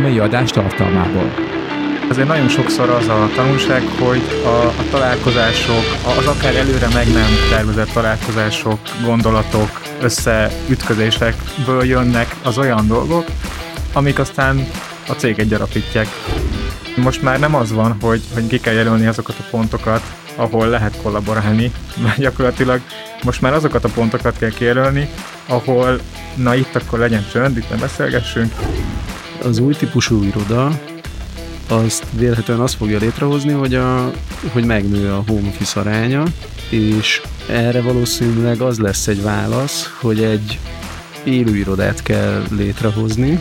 a mai adás tartalmából. Azért nagyon sokszor az a tanulság, hogy a, a találkozások, az akár előre meg nem tervezett találkozások, gondolatok, összeütközésekből jönnek az olyan dolgok, amik aztán a céget gyarapítják. Most már nem az van, hogy, hogy ki kell jelölni azokat a pontokat, ahol lehet kollaborálni, mert gyakorlatilag most már azokat a pontokat kell kijelölni, ahol na itt akkor legyen csönd, itt nem beszélgessünk. Az új típusú iroda azt vélhetően azt fogja létrehozni, hogy, a, hogy megnő a home office aránya, és erre valószínűleg az lesz egy válasz, hogy egy élő irodát kell létrehozni,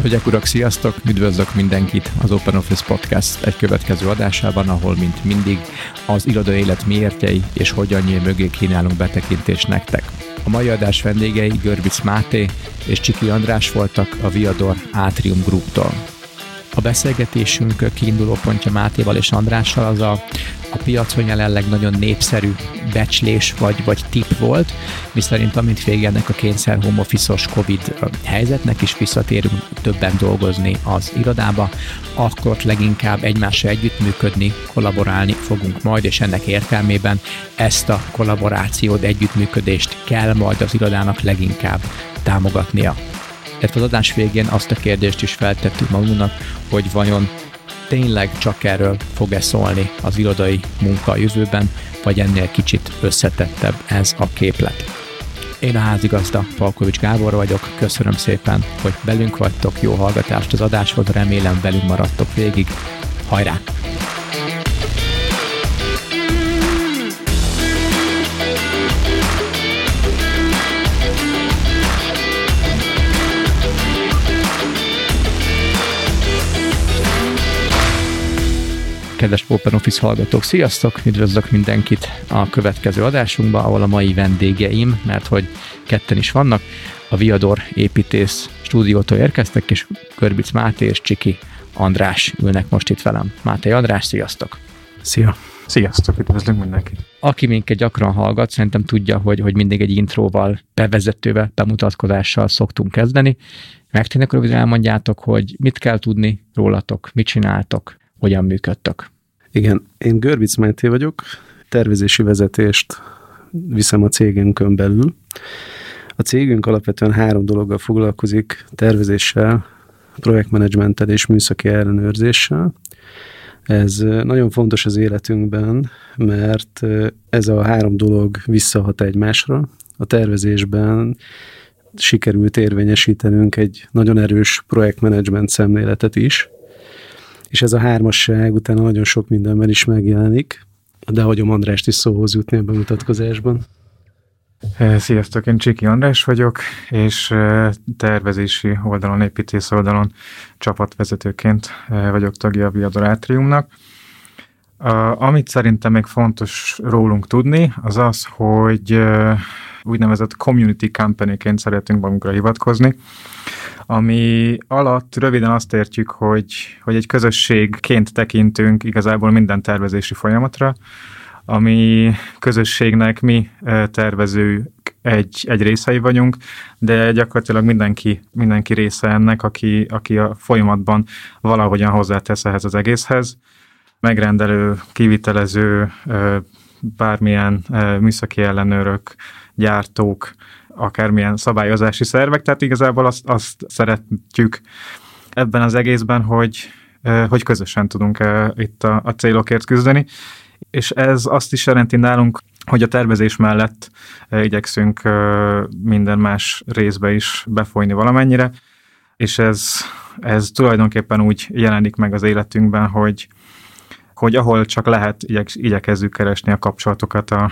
Hölgyek, urak, sziasztok! Üdvözlök mindenkit az Open Office Podcast egy következő adásában, ahol, mint mindig, az iroda élet miértjei és hogyan mögé kínálunk betekintést nektek. A mai adás vendégei Görbic Máté és Csiki András voltak a Viador Atrium Grouptól. A beszélgetésünk kiinduló pontja Mátéval és Andrással az a, a piacon jelenleg nagyon népszerű becslés vagy, vagy tip volt, miszerint amint vége ennek a kényszer home Covid helyzetnek is visszatérünk többen dolgozni az irodába, akkor leginkább egymással együttműködni, kollaborálni fogunk majd, és ennek értelmében ezt a kollaborációt, együttműködést kell majd az irodának leginkább támogatnia. Illetve az adás végén azt a kérdést is feltettük magunknak, hogy vajon tényleg csak erről fog-e szólni az irodai munka a jövőben, vagy ennél kicsit összetettebb ez a képlet. Én a házigazda Palkovics Gábor vagyok, köszönöm szépen, hogy velünk vagytok, jó hallgatást az adáshoz, remélem velünk maradtok végig. Hajrá! Kedves Open Office hallgatók, sziasztok! Üdvözlök mindenkit a következő adásunkba, ahol a mai vendégeim, mert hogy ketten is vannak, a Viador építész stúdiótól érkeztek, és Körbic Máté és Csiki András ülnek most itt velem. Máté András, sziasztok! Szia! Sziasztok, üdvözlünk mindenkit! Aki minket gyakran hallgat, szerintem tudja, hogy, hogy mindig egy intróval, bevezetővel, bemutatkozással szoktunk kezdeni. Meg tényleg röviden elmondjátok, hogy mit kell tudni rólatok, mit csináltok, hogyan működtök. Igen, én Görbic Máté vagyok, tervezési vezetést viszem a cégünkön belül. A cégünk alapvetően három dologgal foglalkozik, tervezéssel, projektmenedzsmenttel és műszaki ellenőrzéssel. Ez nagyon fontos az életünkben, mert ez a három dolog visszahat egymásra. A tervezésben sikerült érvényesítenünk egy nagyon erős projektmenedzsment szemléletet is, és ez a hármasság utána nagyon sok mindenben is megjelenik, de hagyom Andrást is szóhoz jutni a bemutatkozásban. Sziasztok, én Csiki András vagyok, és tervezési oldalon, építész oldalon csapatvezetőként vagyok tagja a Viadorátriumnak. Amit szerintem még fontos rólunk tudni, az az, hogy úgynevezett community company-ként szeretünk magunkra hivatkozni, ami alatt röviden azt értjük, hogy, hogy egy közösségként tekintünk igazából minden tervezési folyamatra, ami közösségnek mi tervező egy, egy részei vagyunk, de gyakorlatilag mindenki, mindenki része ennek, aki, aki a folyamatban valahogyan hozzátesz ehhez az egészhez. Megrendelő, kivitelező, bármilyen műszaki ellenőrök, gyártók, akármilyen szabályozási szervek, tehát igazából azt, azt szeretjük ebben az egészben, hogy, hogy közösen tudunk itt a, a célokért küzdeni, és ez azt is jelenti nálunk, hogy a tervezés mellett igyekszünk minden más részbe is befolyni valamennyire, és ez, ez tulajdonképpen úgy jelenik meg az életünkben, hogy, hogy ahol csak lehet, igyek, igyekezzük keresni a kapcsolatokat a,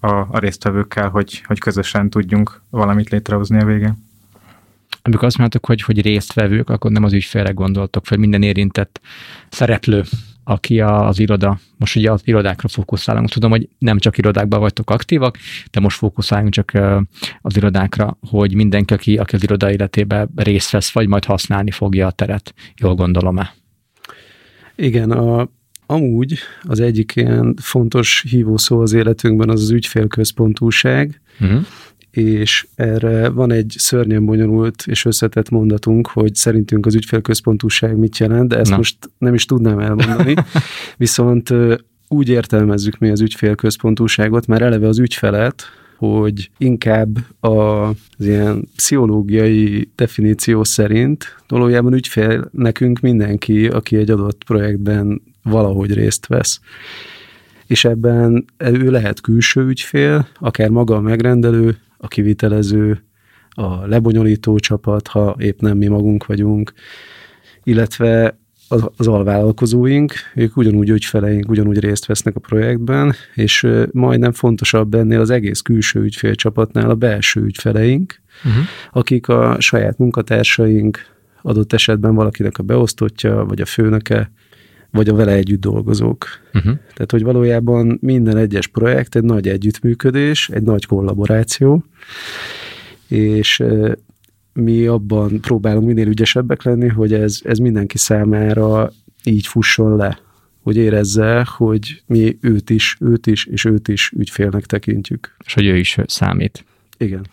a, a résztvevőkkel, hogy, hogy közösen tudjunk valamit létrehozni a végén. Amikor azt mondtuk, hogy, hogy résztvevők, akkor nem az ügyfélre gondoltok fel, minden érintett szereplő, aki az iroda, most ugye az irodákra fókuszálunk. Tudom, hogy nem csak irodákban vagytok aktívak, de most fókuszáljunk csak az irodákra, hogy mindenki, aki, aki az iroda életében részt vesz, vagy majd használni fogja a teret. Jól gondolom-e? Igen, a, Amúgy az egyik ilyen fontos hívószó az életünkben az az ügyfélközpontúság, uh-huh. és erre van egy szörnyen bonyolult és összetett mondatunk, hogy szerintünk az ügyfélközpontúság mit jelent, de ezt Na. most nem is tudnám elmondani. Viszont úgy értelmezzük mi az ügyfélközpontúságot, már eleve az ügyfelet, hogy inkább az ilyen pszichológiai definíció szerint valójában ügyfél nekünk mindenki, aki egy adott projektben valahogy részt vesz. És ebben ő lehet külső ügyfél, akár maga a megrendelő, a kivitelező, a lebonyolító csapat, ha épp nem mi magunk vagyunk, illetve az, az alvállalkozóink, ők ugyanúgy ügyfeleink, ugyanúgy részt vesznek a projektben, és majdnem fontosabb ennél az egész külső ügyfélcsapatnál a belső ügyfeleink, uh-huh. akik a saját munkatársaink, adott esetben valakinek a beosztottja, vagy a főnöke, vagy a vele együtt dolgozók. Uh-huh. Tehát, hogy valójában minden egyes projekt egy nagy együttműködés, egy nagy kollaboráció, és mi abban próbálunk minél ügyesebbek lenni, hogy ez, ez mindenki számára így fusson le, hogy érezze, hogy mi őt is, őt is, és őt is ügyfélnek tekintjük. És hogy ő is számít. Igen.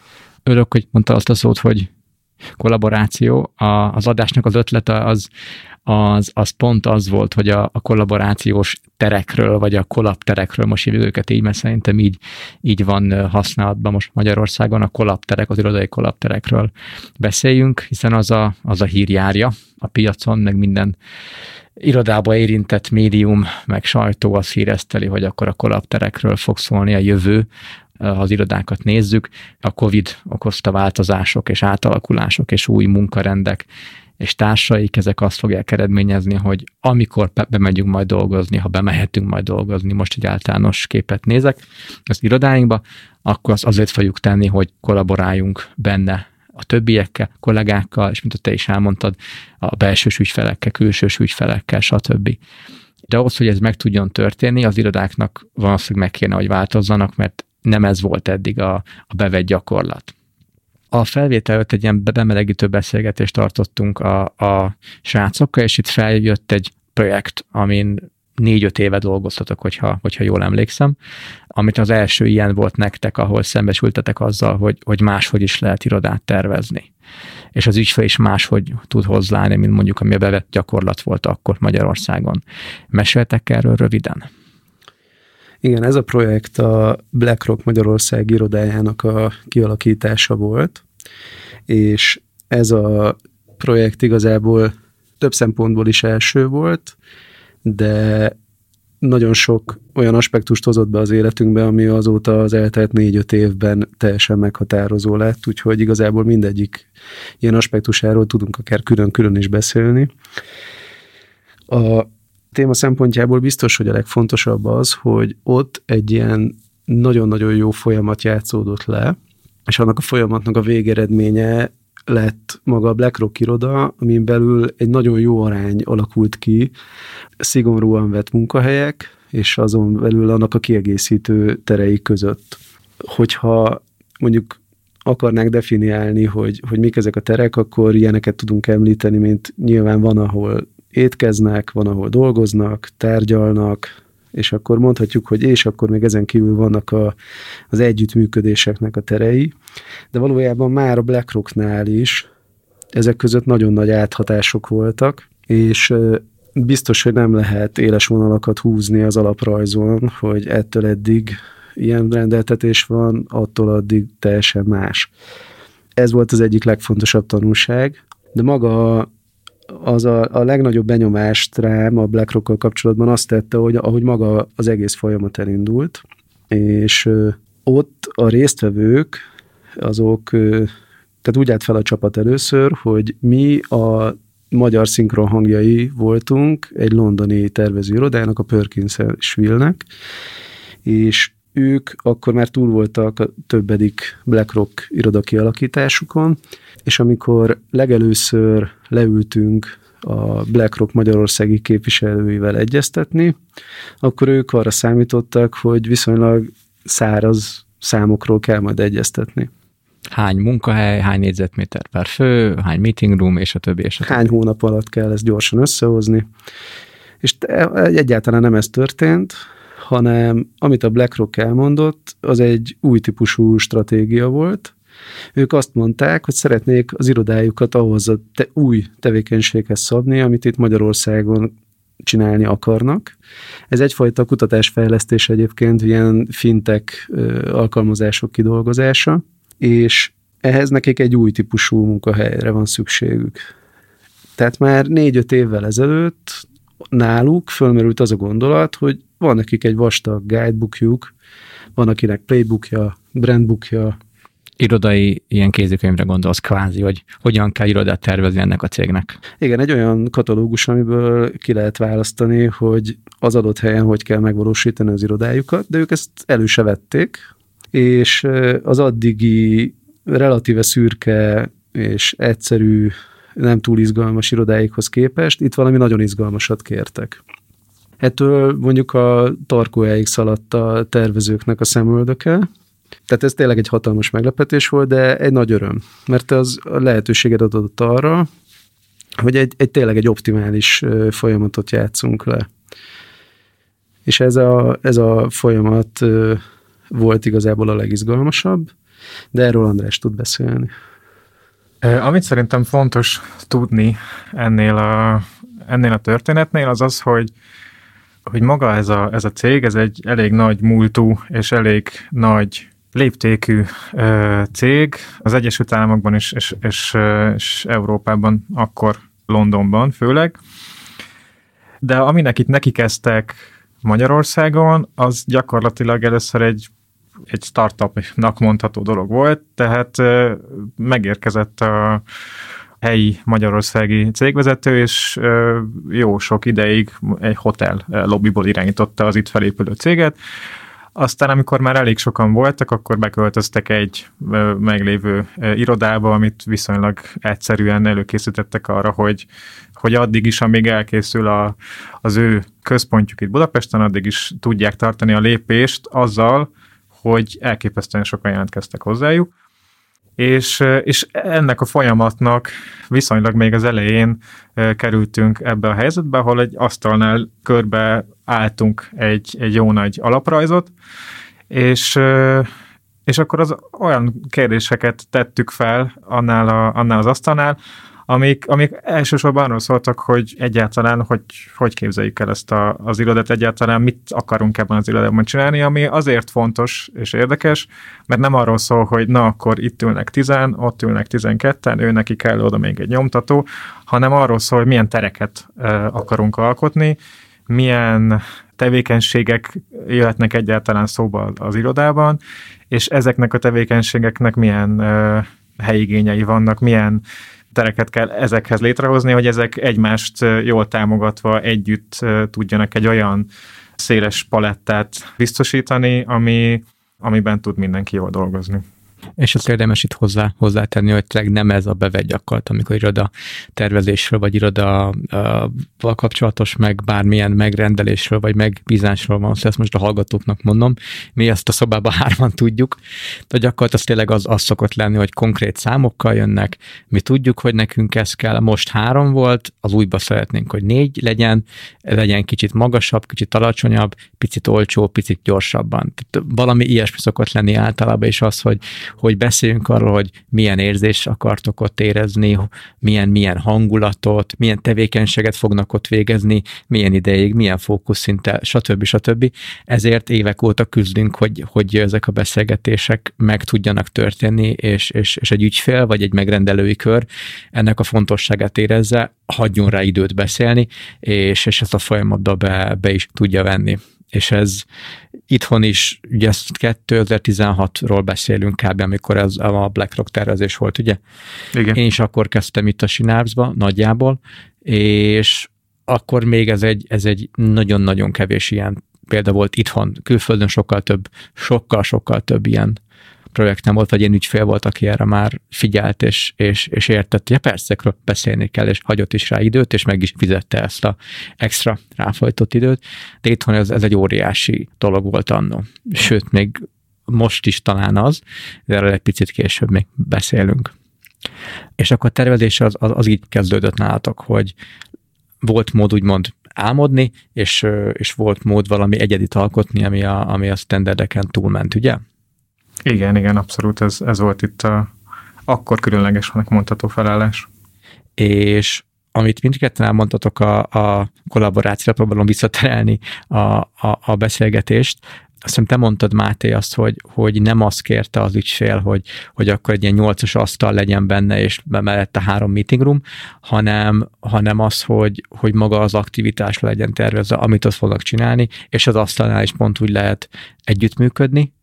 Örök, hogy mondta azt a szót, hogy kollaboráció. A, az adásnak az ötlete az, az, az pont az volt, hogy a, a kollaborációs terekről, vagy a kollapterekről, most hívjuk őket így, mert szerintem így, így van használatban most Magyarországon, a kollapterek, az irodai kollapterekről beszéljünk, hiszen az a, az a hírjárja a piacon, meg minden irodába érintett médium, meg sajtó az hírezteli, hogy akkor a kollapterekről fog szólni a jövő, ha az irodákat nézzük, a COVID okozta változások és átalakulások és új munkarendek és társaik, ezek azt fogják eredményezni, hogy amikor bemegyünk majd dolgozni, ha bemehetünk majd dolgozni, most egy általános képet nézek az irodáinkba, akkor azt azért fogjuk tenni, hogy kollaboráljunk benne a többiekkel, kollégákkal, és mint te is elmondtad, a belsős ügyfelekkel, külsős ügyfelekkel, stb. De ahhoz, hogy ez meg tudjon történni, az irodáknak valószínűleg meg kéne, hogy változzanak, mert nem ez volt eddig a, a bevett gyakorlat. A felvétel előtt egy ilyen bemelegítő beszélgetést tartottunk a, a srácokkal, és itt feljött egy projekt, amin négy-öt éve dolgoztatok, hogyha, hogyha jól emlékszem, amit az első ilyen volt nektek, ahol szembesültetek azzal, hogy, hogy máshogy is lehet irodát tervezni. És az ügyfél is máshogy tud hozzáállni, mint mondjuk ami a bevett gyakorlat volt akkor Magyarországon. Meséltek erről röviden? Igen, ez a projekt a BlackRock Magyarország irodájának a kialakítása volt, és ez a projekt igazából több szempontból is első volt, de nagyon sok olyan aspektust hozott be az életünkbe, ami azóta az eltelt négy-öt évben teljesen meghatározó lett, úgyhogy igazából mindegyik ilyen aspektusáról tudunk akár külön-külön is beszélni. A téma szempontjából biztos, hogy a legfontosabb az, hogy ott egy ilyen nagyon-nagyon jó folyamat játszódott le, és annak a folyamatnak a végeredménye lett maga a BlackRock iroda, amin belül egy nagyon jó arány alakult ki, szigorúan vett munkahelyek, és azon belül annak a kiegészítő terei között. Hogyha mondjuk akarnák definiálni, hogy, hogy mik ezek a terek, akkor ilyeneket tudunk említeni, mint nyilván van, ahol étkeznek, van, ahol dolgoznak, tárgyalnak, és akkor mondhatjuk, hogy és akkor még ezen kívül vannak a, az együttműködéseknek a terei, de valójában már a BlackRocknál is ezek között nagyon nagy áthatások voltak, és biztos, hogy nem lehet éles vonalakat húzni az alaprajzon, hogy ettől eddig ilyen rendeltetés van, attól addig teljesen más. Ez volt az egyik legfontosabb tanulság, de maga az a, a legnagyobb benyomást rám a blackrock kapcsolatban azt tette, hogy ahogy maga az egész folyamat elindult, és ott a résztvevők, azok, tehát úgy állt fel a csapat először, hogy mi a magyar szinkron hangjai voltunk egy londoni tervezőirodának, a Perkins-nek, és ők akkor már túl voltak a többedik BlackRock iroda kialakításukon, és amikor legelőször leültünk a BlackRock magyarországi képviselőivel egyeztetni, akkor ők arra számítottak, hogy viszonylag száraz számokról kell majd egyeztetni. Hány munkahely, hány négyzetméter per fő, hány meeting room, és a többi, és a többi. Hány hónap alatt kell ezt gyorsan összehozni. És egyáltalán nem ez történt, hanem amit a BlackRock elmondott, az egy új típusú stratégia volt, Ők azt mondták, hogy szeretnék az irodájukat ahhoz a te, új tevékenységhez szabni, amit itt Magyarországon csinálni akarnak. Ez egyfajta kutatásfejlesztés egyébként, ilyen fintek alkalmazások kidolgozása, és ehhez nekik egy új típusú munkahelyre van szükségük. Tehát már négy-öt évvel ezelőtt náluk fölmerült az a gondolat, hogy van nekik egy vastag guidebookjuk, van akinek playbookja, brandbookja. Irodai ilyen kézikönyvre gondolsz kvázi, hogy hogyan kell irodát tervezni ennek a cégnek. Igen, egy olyan katalógus, amiből ki lehet választani, hogy az adott helyen hogy kell megvalósítani az irodájukat, de ők ezt elő se vették, és az addigi relatíve szürke és egyszerű, nem túl izgalmas irodáikhoz képest itt valami nagyon izgalmasat kértek. Ettől mondjuk a tarkójáig szaladt a tervezőknek a szemöldöke, tehát ez tényleg egy hatalmas meglepetés volt, de egy nagy öröm, mert az a lehetőséget adott arra, hogy egy, egy tényleg egy optimális folyamatot játszunk le. És ez a, ez a folyamat volt igazából a legizgalmasabb, de erről András tud beszélni. Amit szerintem fontos tudni ennél a, ennél a történetnél, az az, hogy hogy maga ez a, ez a cég, ez egy elég nagy múltú és elég nagy léptékű ö, cég az Egyesült Államokban is, és, és, és Európában, akkor Londonban főleg. De aminek itt neki kezdtek Magyarországon, az gyakorlatilag először egy egy startupnak mondható dolog volt, tehát megérkezett a helyi magyarországi cégvezető, és jó sok ideig egy hotel lobbyból irányította az itt felépülő céget. Aztán, amikor már elég sokan voltak, akkor beköltöztek egy meglévő irodába, amit viszonylag egyszerűen előkészítettek arra, hogy, hogy addig is, amíg elkészül a, az ő központjuk itt Budapesten, addig is tudják tartani a lépést azzal, hogy elképesztően sokan jelentkeztek hozzájuk, és, és ennek a folyamatnak viszonylag még az elején kerültünk ebbe a helyzetbe, ahol egy asztalnál körbe álltunk egy, egy jó nagy alaprajzot, és, és akkor az olyan kérdéseket tettük fel annál, a, annál az asztalnál, amik, amik elsősorban arról szóltak, hogy egyáltalán, hogy, hogy képzeljük el ezt a, az irodát, egyáltalán mit akarunk ebben az irodában csinálni, ami azért fontos és érdekes, mert nem arról szól, hogy na akkor itt ülnek tizen, ott ülnek tizenketten, ő neki kell oda még egy nyomtató, hanem arról szól, hogy milyen tereket uh, akarunk alkotni, milyen tevékenységek jöhetnek egyáltalán szóba az irodában, és ezeknek a tevékenységeknek milyen uh, helyigényei vannak, milyen tereket kell ezekhez létrehozni, hogy ezek egymást jól támogatva együtt tudjanak egy olyan széles palettát biztosítani, ami, amiben tud mindenki jól dolgozni. És azt érdemes itt hozzá, hozzátenni, hogy tényleg nem ez a bevett gyakorlat, amikor iroda tervezésről, vagy iroda uh, kapcsolatos, meg bármilyen megrendelésről, vagy megbízásról van szó, ezt most a hallgatóknak mondom. Mi ezt a szobában hárman tudjuk, de gyakorlat az tényleg az, az szokott lenni, hogy konkrét számokkal jönnek, mi tudjuk, hogy nekünk ez kell, most három volt, az újba szeretnénk, hogy négy legyen, legyen kicsit magasabb, kicsit alacsonyabb, picit olcsó, picit gyorsabban. Tehát valami ilyesmi szokott lenni általában, és az, hogy, hogy beszéljünk arról, hogy milyen érzés akartok ott érezni, milyen, milyen hangulatot, milyen tevékenységet fognak ott végezni, milyen ideig, milyen fókuszszinttel, stb. stb. Ezért évek óta küzdünk, hogy, hogy ezek a beszélgetések meg tudjanak történni, és, és, és egy ügyfél vagy egy megrendelői kör ennek a fontosságát érezze, hagyjon rá időt beszélni, és, és ezt a folyamatba be, be is tudja venni és ez itthon is, ugye 2016-ról beszélünk kb. amikor ez a BlackRock tervezés volt, ugye? Igen. Én is akkor kezdtem itt a Synapse-ba, nagyjából, és akkor még ez egy, ez egy nagyon-nagyon kevés ilyen példa volt itthon, külföldön sokkal több, sokkal-sokkal több ilyen projekt nem volt, vagy én ügyfél volt, aki erre már figyelt, és, és, és értett, hogy persze, beszélni kell, és hagyott is rá időt, és meg is fizette ezt a extra ráfajtott időt, de itthon ez, ez egy óriási dolog volt annó. Sőt, még most is talán az, de erről egy picit később még beszélünk. És akkor a tervezés az, az, az így kezdődött nálatok, hogy volt mód úgymond álmodni, és, és volt mód valami egyedit alkotni, ami a, ami a standardeken túlment, ugye? Igen, igen, abszolút ez, ez volt itt a akkor különlegesnek mondható felállás. És amit mindketten elmondtatok a, a kollaborációra, próbálom visszaterelni a, a, a beszélgetést, azt hiszem te mondtad, Máté, azt, hogy, hogy nem azt kérte az ügyfél, hogy, hogy akkor egy ilyen nyolcas asztal legyen benne, és mellette három meeting room, hanem, hanem az, hogy, hogy maga az aktivitás legyen tervezve, amit azt fognak csinálni, és az asztalnál is pont úgy lehet együttműködni,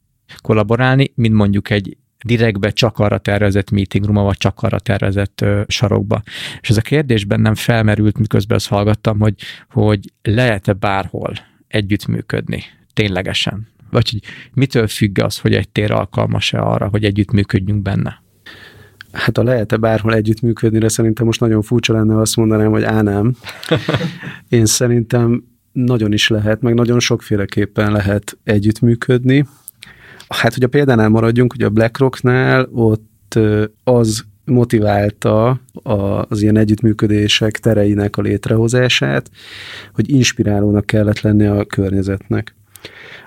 kollaborálni, mint mondjuk egy direktbe csak arra tervezett meeting room vagy csak arra tervezett ö, sarokba. És ez a kérdés bennem felmerült, miközben azt hallgattam, hogy, hogy lehet-e bárhol együttműködni, ténylegesen? Vagy hogy mitől függ az, hogy egy tér alkalmas-e arra, hogy együttműködjünk benne? Hát a lehet-e bárhol együttműködni, de szerintem most nagyon furcsa lenne azt mondanám, hogy á nem. Én szerintem nagyon is lehet, meg nagyon sokféleképpen lehet együttműködni. Hát, hogy a példánál maradjunk, hogy a BlackRocknál ott az motiválta az ilyen együttműködések tereinek a létrehozását, hogy inspirálónak kellett lenni a környezetnek.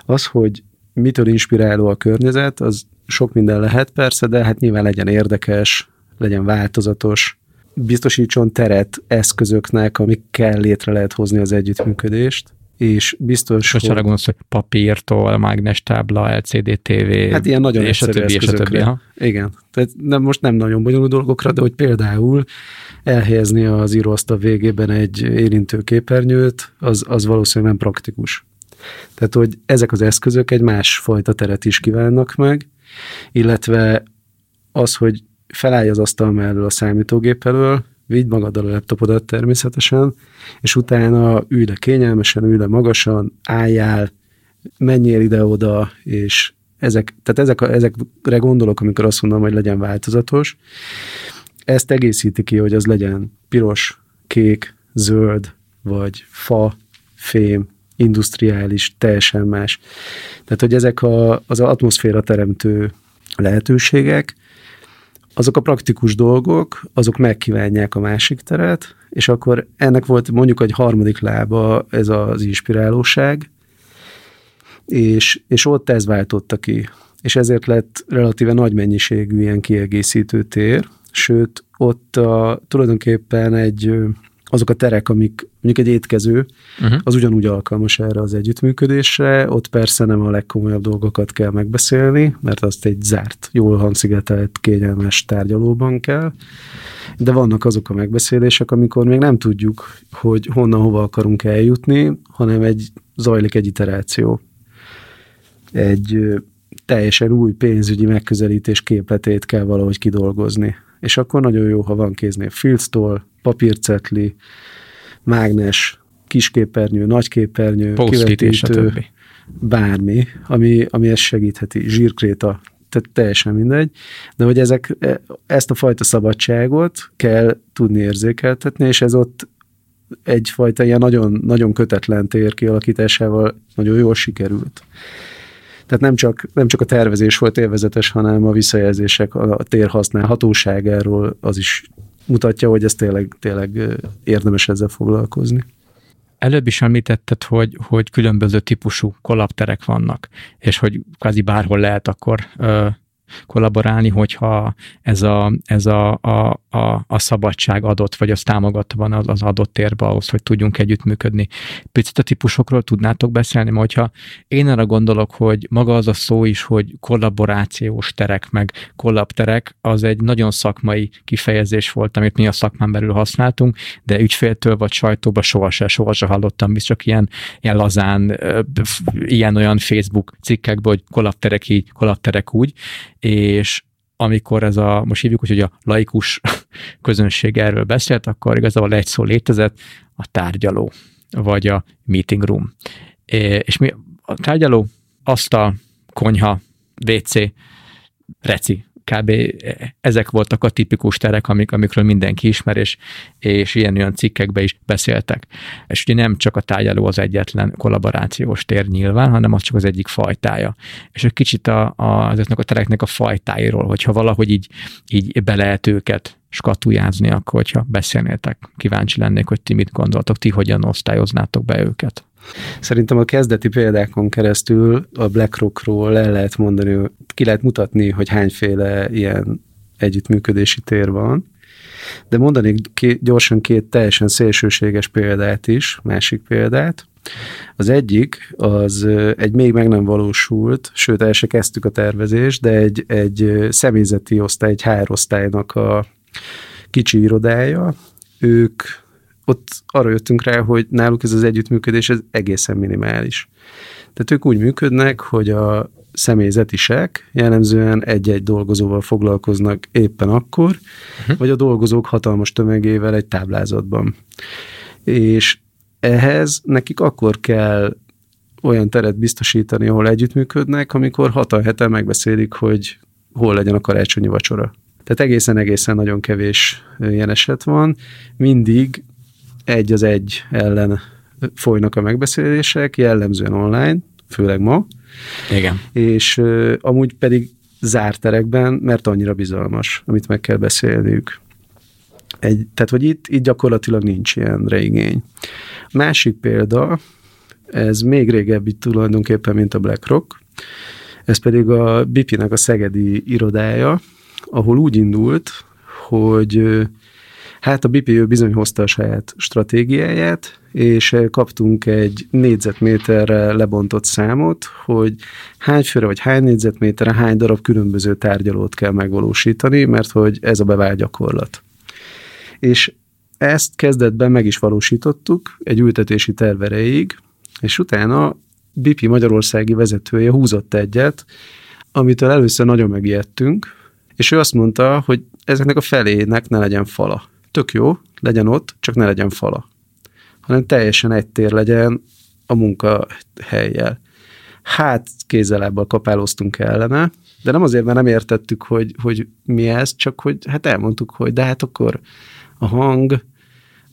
Az, hogy mitől inspiráló a környezet, az sok minden lehet persze, de hát nyilván legyen érdekes, legyen változatos, biztosítson teret eszközöknek, amikkel létre lehet hozni az együttműködést, és biztos, és hogy... gondolsz, hogy papírtól, mágnes tábla, LCD TV, hát ilyen nagyon és a többi, és a többi. Igen. Tehát nem, most nem nagyon bonyolult dolgokra, de hogy például elhelyezni az íróasztal végében egy érintő képernyőt, az, az valószínűleg nem praktikus. Tehát, hogy ezek az eszközök egy másfajta teret is kívánnak meg, illetve az, hogy felállj az asztal mellől a számítógép elől, vidd magaddal a laptopodat természetesen, és utána ülj le kényelmesen, ülj le magasan, álljál, menjél ide-oda, és ezek, tehát ezek, ezekre gondolok, amikor azt mondom, hogy legyen változatos. Ezt egészíti ki, hogy az legyen piros, kék, zöld, vagy fa, fém, industriális, teljesen más. Tehát, hogy ezek a, az atmoszféra teremtő lehetőségek, azok a praktikus dolgok, azok megkívánják a másik teret, és akkor ennek volt mondjuk egy harmadik lába ez az inspirálóság, és, és ott ez váltotta ki. És ezért lett relatíve nagy mennyiségű ilyen kiegészítő tér, sőt, ott a, tulajdonképpen egy azok a terek, amik mondjuk egy étkező, uh-huh. az ugyanúgy alkalmas erre az együttműködésre, ott persze nem a legkomolyabb dolgokat kell megbeszélni, mert azt egy zárt, jól hangszigetelt, kényelmes tárgyalóban kell, de vannak azok a megbeszélések, amikor még nem tudjuk, hogy honnan, hova akarunk eljutni, hanem egy zajlik egy iteráció. Egy teljesen új pénzügyi megközelítés képletét kell valahogy kidolgozni. És akkor nagyon jó, ha van kéznél filctól, papírcetli, mágnes, kisképernyő, nagyképernyő, kivetítő, bármi, ami, ami ezt segítheti, zsírkréta, tehát teljesen mindegy, de hogy ezek, e, ezt a fajta szabadságot kell tudni érzékeltetni, és ez ott egyfajta ilyen nagyon, nagyon kötetlen tér kialakításával nagyon jól sikerült. Tehát nem csak, nem csak a tervezés volt élvezetes, hanem a visszajelzések a tér használhatóságáról az is mutatja, hogy ez tényleg, tényleg érdemes ezzel foglalkozni. Előbb is említetted, hogy, hogy különböző típusú kollapterek vannak, és hogy kvázi bárhol lehet akkor ö, kollaborálni, hogyha ez a, ez a, a, a, a szabadság adott, vagy az támogatva van az, az adott térbe ahhoz, hogy tudjunk együttműködni. Picit a típusokról tudnátok beszélni, mert hogyha én arra gondolok, hogy maga az a szó is, hogy kollaborációs terek, meg kollapterek, az egy nagyon szakmai kifejezés volt, amit mi a szakmán belül használtunk, de ügyféltől vagy sajtóba sohasem, sohasem hallottam, biz csak ilyen, ilyen lazán, ilyen-olyan Facebook cikkekből, hogy kollapterek így, kollapterek úgy, és amikor ez a, most hívjuk, hogy a laikus közönség erről beszélt, akkor igazából egy szó létezett, a tárgyaló, vagy a meeting room. És mi a tárgyaló, asztal, konyha, WC, reci, kb. ezek voltak a tipikus terek, amik, amikről mindenki ismer, és, és ilyen-olyan cikkekbe is beszéltek. És ugye nem csak a tárgyaló az egyetlen kollaborációs tér nyilván, hanem az csak az egyik fajtája. És egy kicsit a, a, ezeknek a tereknek a fajtáiról, hogyha valahogy így, így be lehet őket skatujázni, akkor hogyha beszélnétek, kíváncsi lennék, hogy ti mit gondoltok, ti hogyan osztályoznátok be őket. Szerintem a kezdeti példákon keresztül a BlackRockról el lehet mondani, ki lehet mutatni, hogy hányféle ilyen együttműködési tér van. De mondanék gyorsan két teljesen szélsőséges példát is, másik példát. Az egyik, az egy még meg nem valósult, sőt el se kezdtük a tervezést, de egy, egy személyzeti osztály, egy HR osztálynak a kicsi irodája. Ők ott arra jöttünk rá, hogy náluk ez az együttműködés ez egészen minimális. Tehát ők úgy működnek, hogy a személyzetisek jellemzően egy-egy dolgozóval foglalkoznak éppen akkor, uh-huh. vagy a dolgozók hatalmas tömegével egy táblázatban. És ehhez nekik akkor kell olyan teret biztosítani, ahol együttműködnek, amikor hat a hete megbeszélik, hogy hol legyen a karácsonyi vacsora. Tehát egészen-egészen nagyon kevés ilyen eset van. Mindig egy az egy ellen folynak a megbeszélések, jellemzően online, főleg ma. Igen. És uh, amúgy pedig zárt terekben, mert annyira bizalmas, amit meg kell beszélniük. Egy, tehát, hogy itt, itt gyakorlatilag nincs ilyenre igény. Másik példa, ez még régebbi tulajdonképpen, mint a BlackRock, ez pedig a BP-nek a szegedi irodája, ahol úgy indult, hogy hát a BP bizony hozta a saját stratégiáját, és kaptunk egy négyzetméterre lebontott számot, hogy hány főre vagy hány négyzetméterre hány darab különböző tárgyalót kell megvalósítani, mert hogy ez a bevált gyakorlat. És ezt kezdetben meg is valósítottuk egy ültetési tervereig, és utána BP Magyarországi vezetője húzott egyet, amitől először nagyon megijedtünk, és ő azt mondta, hogy ezeknek a felének ne legyen fala. Tök jó, legyen ott, csak ne legyen fala. Hanem teljesen egy tér legyen a munkahelyjel. Hát kézzelábbal kapálóztunk ellene, de nem azért, mert nem értettük, hogy, hogy mi ez, csak hogy hát elmondtuk, hogy de hát akkor a hang,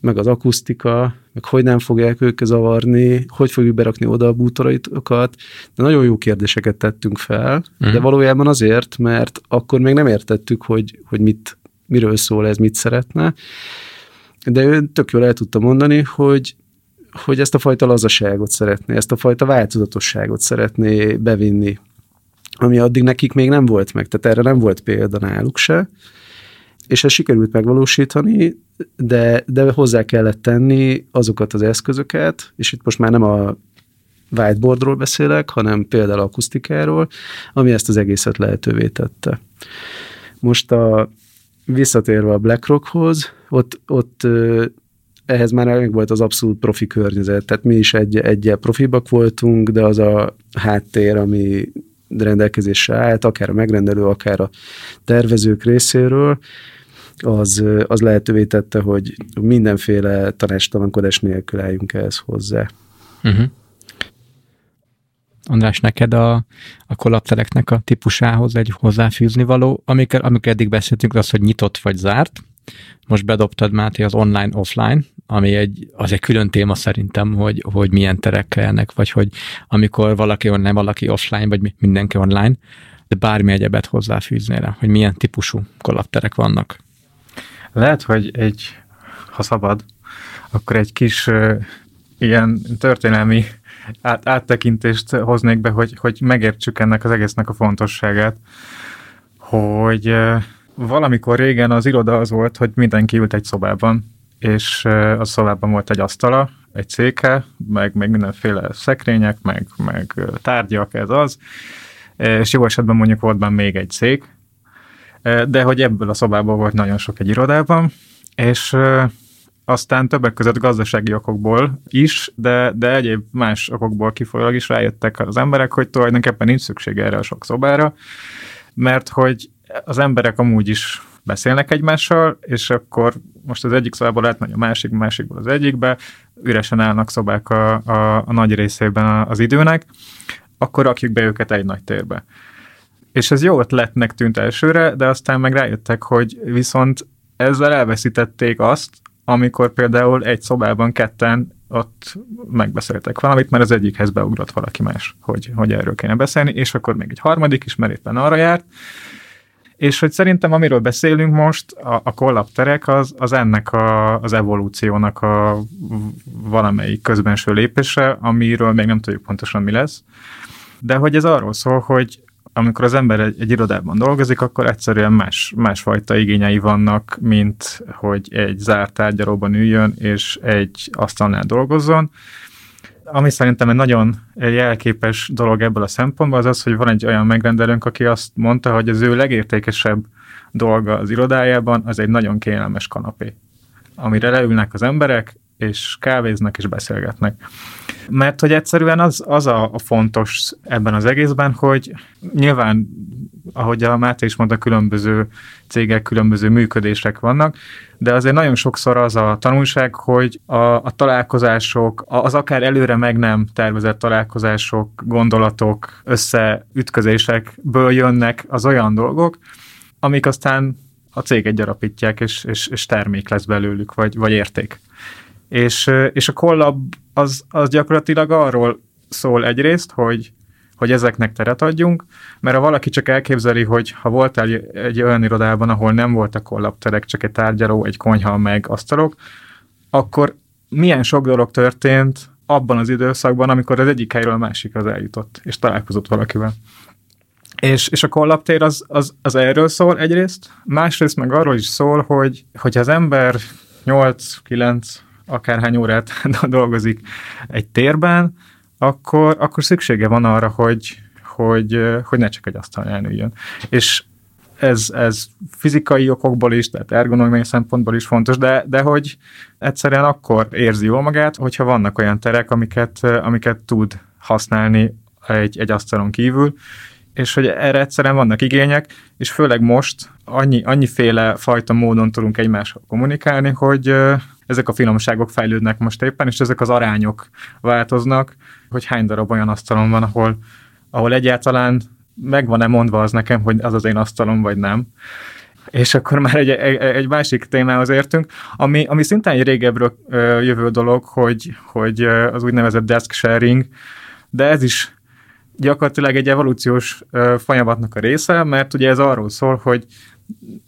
meg az akusztika, meg hogy nem fogják ők zavarni, hogy fogjuk berakni oda a bútoraitokat. De nagyon jó kérdéseket tettünk fel, mm. de mhm. valójában azért, mert akkor még nem értettük, hogy, hogy mit, miről szól ez, mit szeretne. De ő tök jól el tudta mondani, hogy, hogy ezt a fajta lazaságot szeretné, ezt a fajta változatosságot szeretné bevinni, ami addig nekik még nem volt meg, tehát erre nem volt példa náluk se és ezt sikerült megvalósítani, de, de hozzá kellett tenni azokat az eszközöket, és itt most már nem a whiteboardról beszélek, hanem például akusztikáról, ami ezt az egészet lehetővé tette. Most a, visszatérve a BlackRockhoz, ott, ott ehhez már meg volt az abszolút profi környezet, tehát mi is egy, egy profibak voltunk, de az a háttér, ami rendelkezésre állt, akár a megrendelő, akár a tervezők részéről, az, az lehetővé tette, hogy mindenféle tanástalankodás nélkül álljunk ehhez hozzá. Uh-huh. András, neked a, a kollaptereknek a típusához egy hozzáfűzni való, amikor, amikor eddig beszéltünk, az, hogy nyitott vagy zárt, most bedobtad, Máté, az online-offline, ami egy, az egy külön téma szerintem, hogy, hogy milyen terek kellnek, vagy hogy amikor valaki online, valaki offline, vagy mindenki online, de bármi egyebet hozzáfűznél, hogy milyen típusú kollapterek vannak. Lehet, hogy egy, ha szabad, akkor egy kis ilyen történelmi át, áttekintést hoznék be, hogy, hogy megértsük ennek az egésznek a fontosságát, hogy valamikor régen az iroda az volt, hogy mindenki ült egy szobában, és a szobában volt egy asztala, egy széke, meg, meg mindenféle szekrények, meg, meg tárgyak, ez az, és jó esetben mondjuk volt benne még egy szék, de hogy ebből a szobából volt nagyon sok egy irodában, és aztán többek között gazdasági okokból is, de, de egyéb más okokból kifolyólag is rájöttek az emberek, hogy tulajdonképpen nincs szükség erre a sok szobára, mert hogy az emberek amúgy is beszélnek egymással, és akkor most az egyik szobából átmegy a másik, másikból az egyikbe, üresen állnak szobák a, a, a nagy részében az időnek, akkor rakjuk be őket egy nagy térbe. És ez jó ötletnek tűnt elsőre, de aztán meg rájöttek, hogy viszont ezzel elveszítették azt, amikor például egy szobában ketten ott megbeszéltek valamit, mert az egyikhez beugrott valaki más, hogy, hogy erről kéne beszélni, és akkor még egy harmadik is, mert éppen arra járt, És hogy szerintem, amiről beszélünk most, a, a kollapterek, az, az ennek a, az evolúciónak a valamelyik közbenső lépése, amiről még nem tudjuk pontosan mi lesz. De hogy ez arról szól, hogy amikor az ember egy, egy irodában dolgozik, akkor egyszerűen más, másfajta igényei vannak, mint hogy egy zárt tárgyalóban üljön és egy asztalnál dolgozzon. Ami szerintem egy nagyon jelképes dolog ebből a szempontból, az az, hogy van egy olyan megrendelőnk, aki azt mondta, hogy az ő legértékesebb dolga az irodájában az egy nagyon kényelmes kanapé, amire leülnek az emberek, és kávéznak és beszélgetnek. Mert hogy egyszerűen az, az a, a fontos ebben az egészben, hogy nyilván, ahogy a Máté is mondta, különböző cégek, különböző működések vannak, de azért nagyon sokszor az a tanulság, hogy a, a találkozások, az akár előre meg nem tervezett találkozások, gondolatok, összeütközésekből jönnek az olyan dolgok, amik aztán a céget gyarapítják, és, és, és termék lesz belőlük, vagy, vagy érték. És, és a kollab az, az gyakorlatilag arról szól egyrészt, hogy, hogy ezeknek teret adjunk, mert ha valaki csak elképzeli, hogy ha voltál egy olyan irodában, ahol nem voltak kollapterek, csak egy tárgyaló, egy konyha, meg asztalok, akkor milyen sok dolog történt abban az időszakban, amikor az egyik helyről a másikra eljutott, és találkozott valakivel. És, és a kollaptér az, az, az erről szól egyrészt, másrészt meg arról is szól, hogy, hogy az ember 8-9 akárhány órát dolgozik egy térben, akkor, akkor szüksége van arra, hogy, hogy, hogy ne csak egy asztalnál üljön. És ez, ez fizikai okokból is, tehát ergonomiai szempontból is fontos, de, de hogy egyszerűen akkor érzi jól magát, hogyha vannak olyan terek, amiket, amiket tud használni egy, egy asztalon kívül, és hogy erre egyszerűen vannak igények, és főleg most annyi, annyiféle fajta módon tudunk egymással kommunikálni, hogy, ezek a finomságok fejlődnek most éppen, és ezek az arányok változnak, hogy hány darab olyan asztalon van, ahol, ahol egyáltalán megvan-e mondva az nekem, hogy az az én asztalom, vagy nem. És akkor már egy, egy, egy másik témához értünk, ami, ami szintén egy régebről ö, jövő dolog, hogy, hogy az úgynevezett desk sharing, de ez is gyakorlatilag egy evolúciós folyamatnak a része, mert ugye ez arról szól, hogy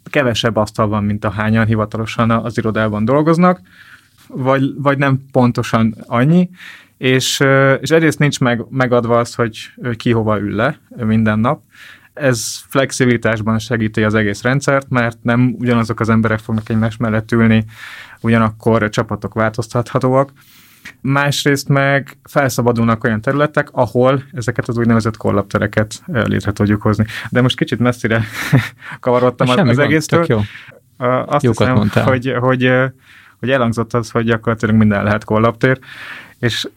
kevesebb asztal van, mint a hányan hivatalosan az irodában dolgoznak, vagy, vagy nem pontosan annyi, és, és egyrészt nincs meg, megadva az, hogy ki hova ül le minden nap. Ez flexibilitásban segíti az egész rendszert, mert nem ugyanazok az emberek fognak egymás mellett ülni, ugyanakkor csapatok változtathatóak, másrészt meg felszabadulnak olyan területek, ahol ezeket az úgynevezett kollaptereket létre tudjuk hozni. De most kicsit messzire kavarodtam az, az egésztől. Jó. Azt Jókat hiszem, mondtál. hogy, hogy, hogy elhangzott az, hogy gyakorlatilag minden lehet kollaptér, és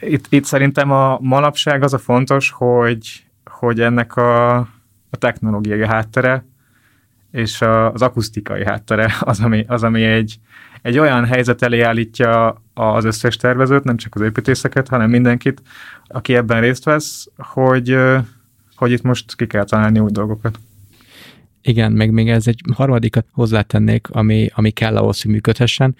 itt, itt szerintem a manapság az a fontos, hogy, hogy ennek a, a technológiai háttere és a, az akusztikai háttere az, ami, az, ami egy, egy olyan helyzet elé állítja az összes tervezőt, nem csak az építészeket, hanem mindenkit, aki ebben részt vesz, hogy, hogy itt most ki kell találni új dolgokat. Igen, meg még ez egy harmadikat hozzátennék, ami, ami kell ahhoz, hogy működhessen.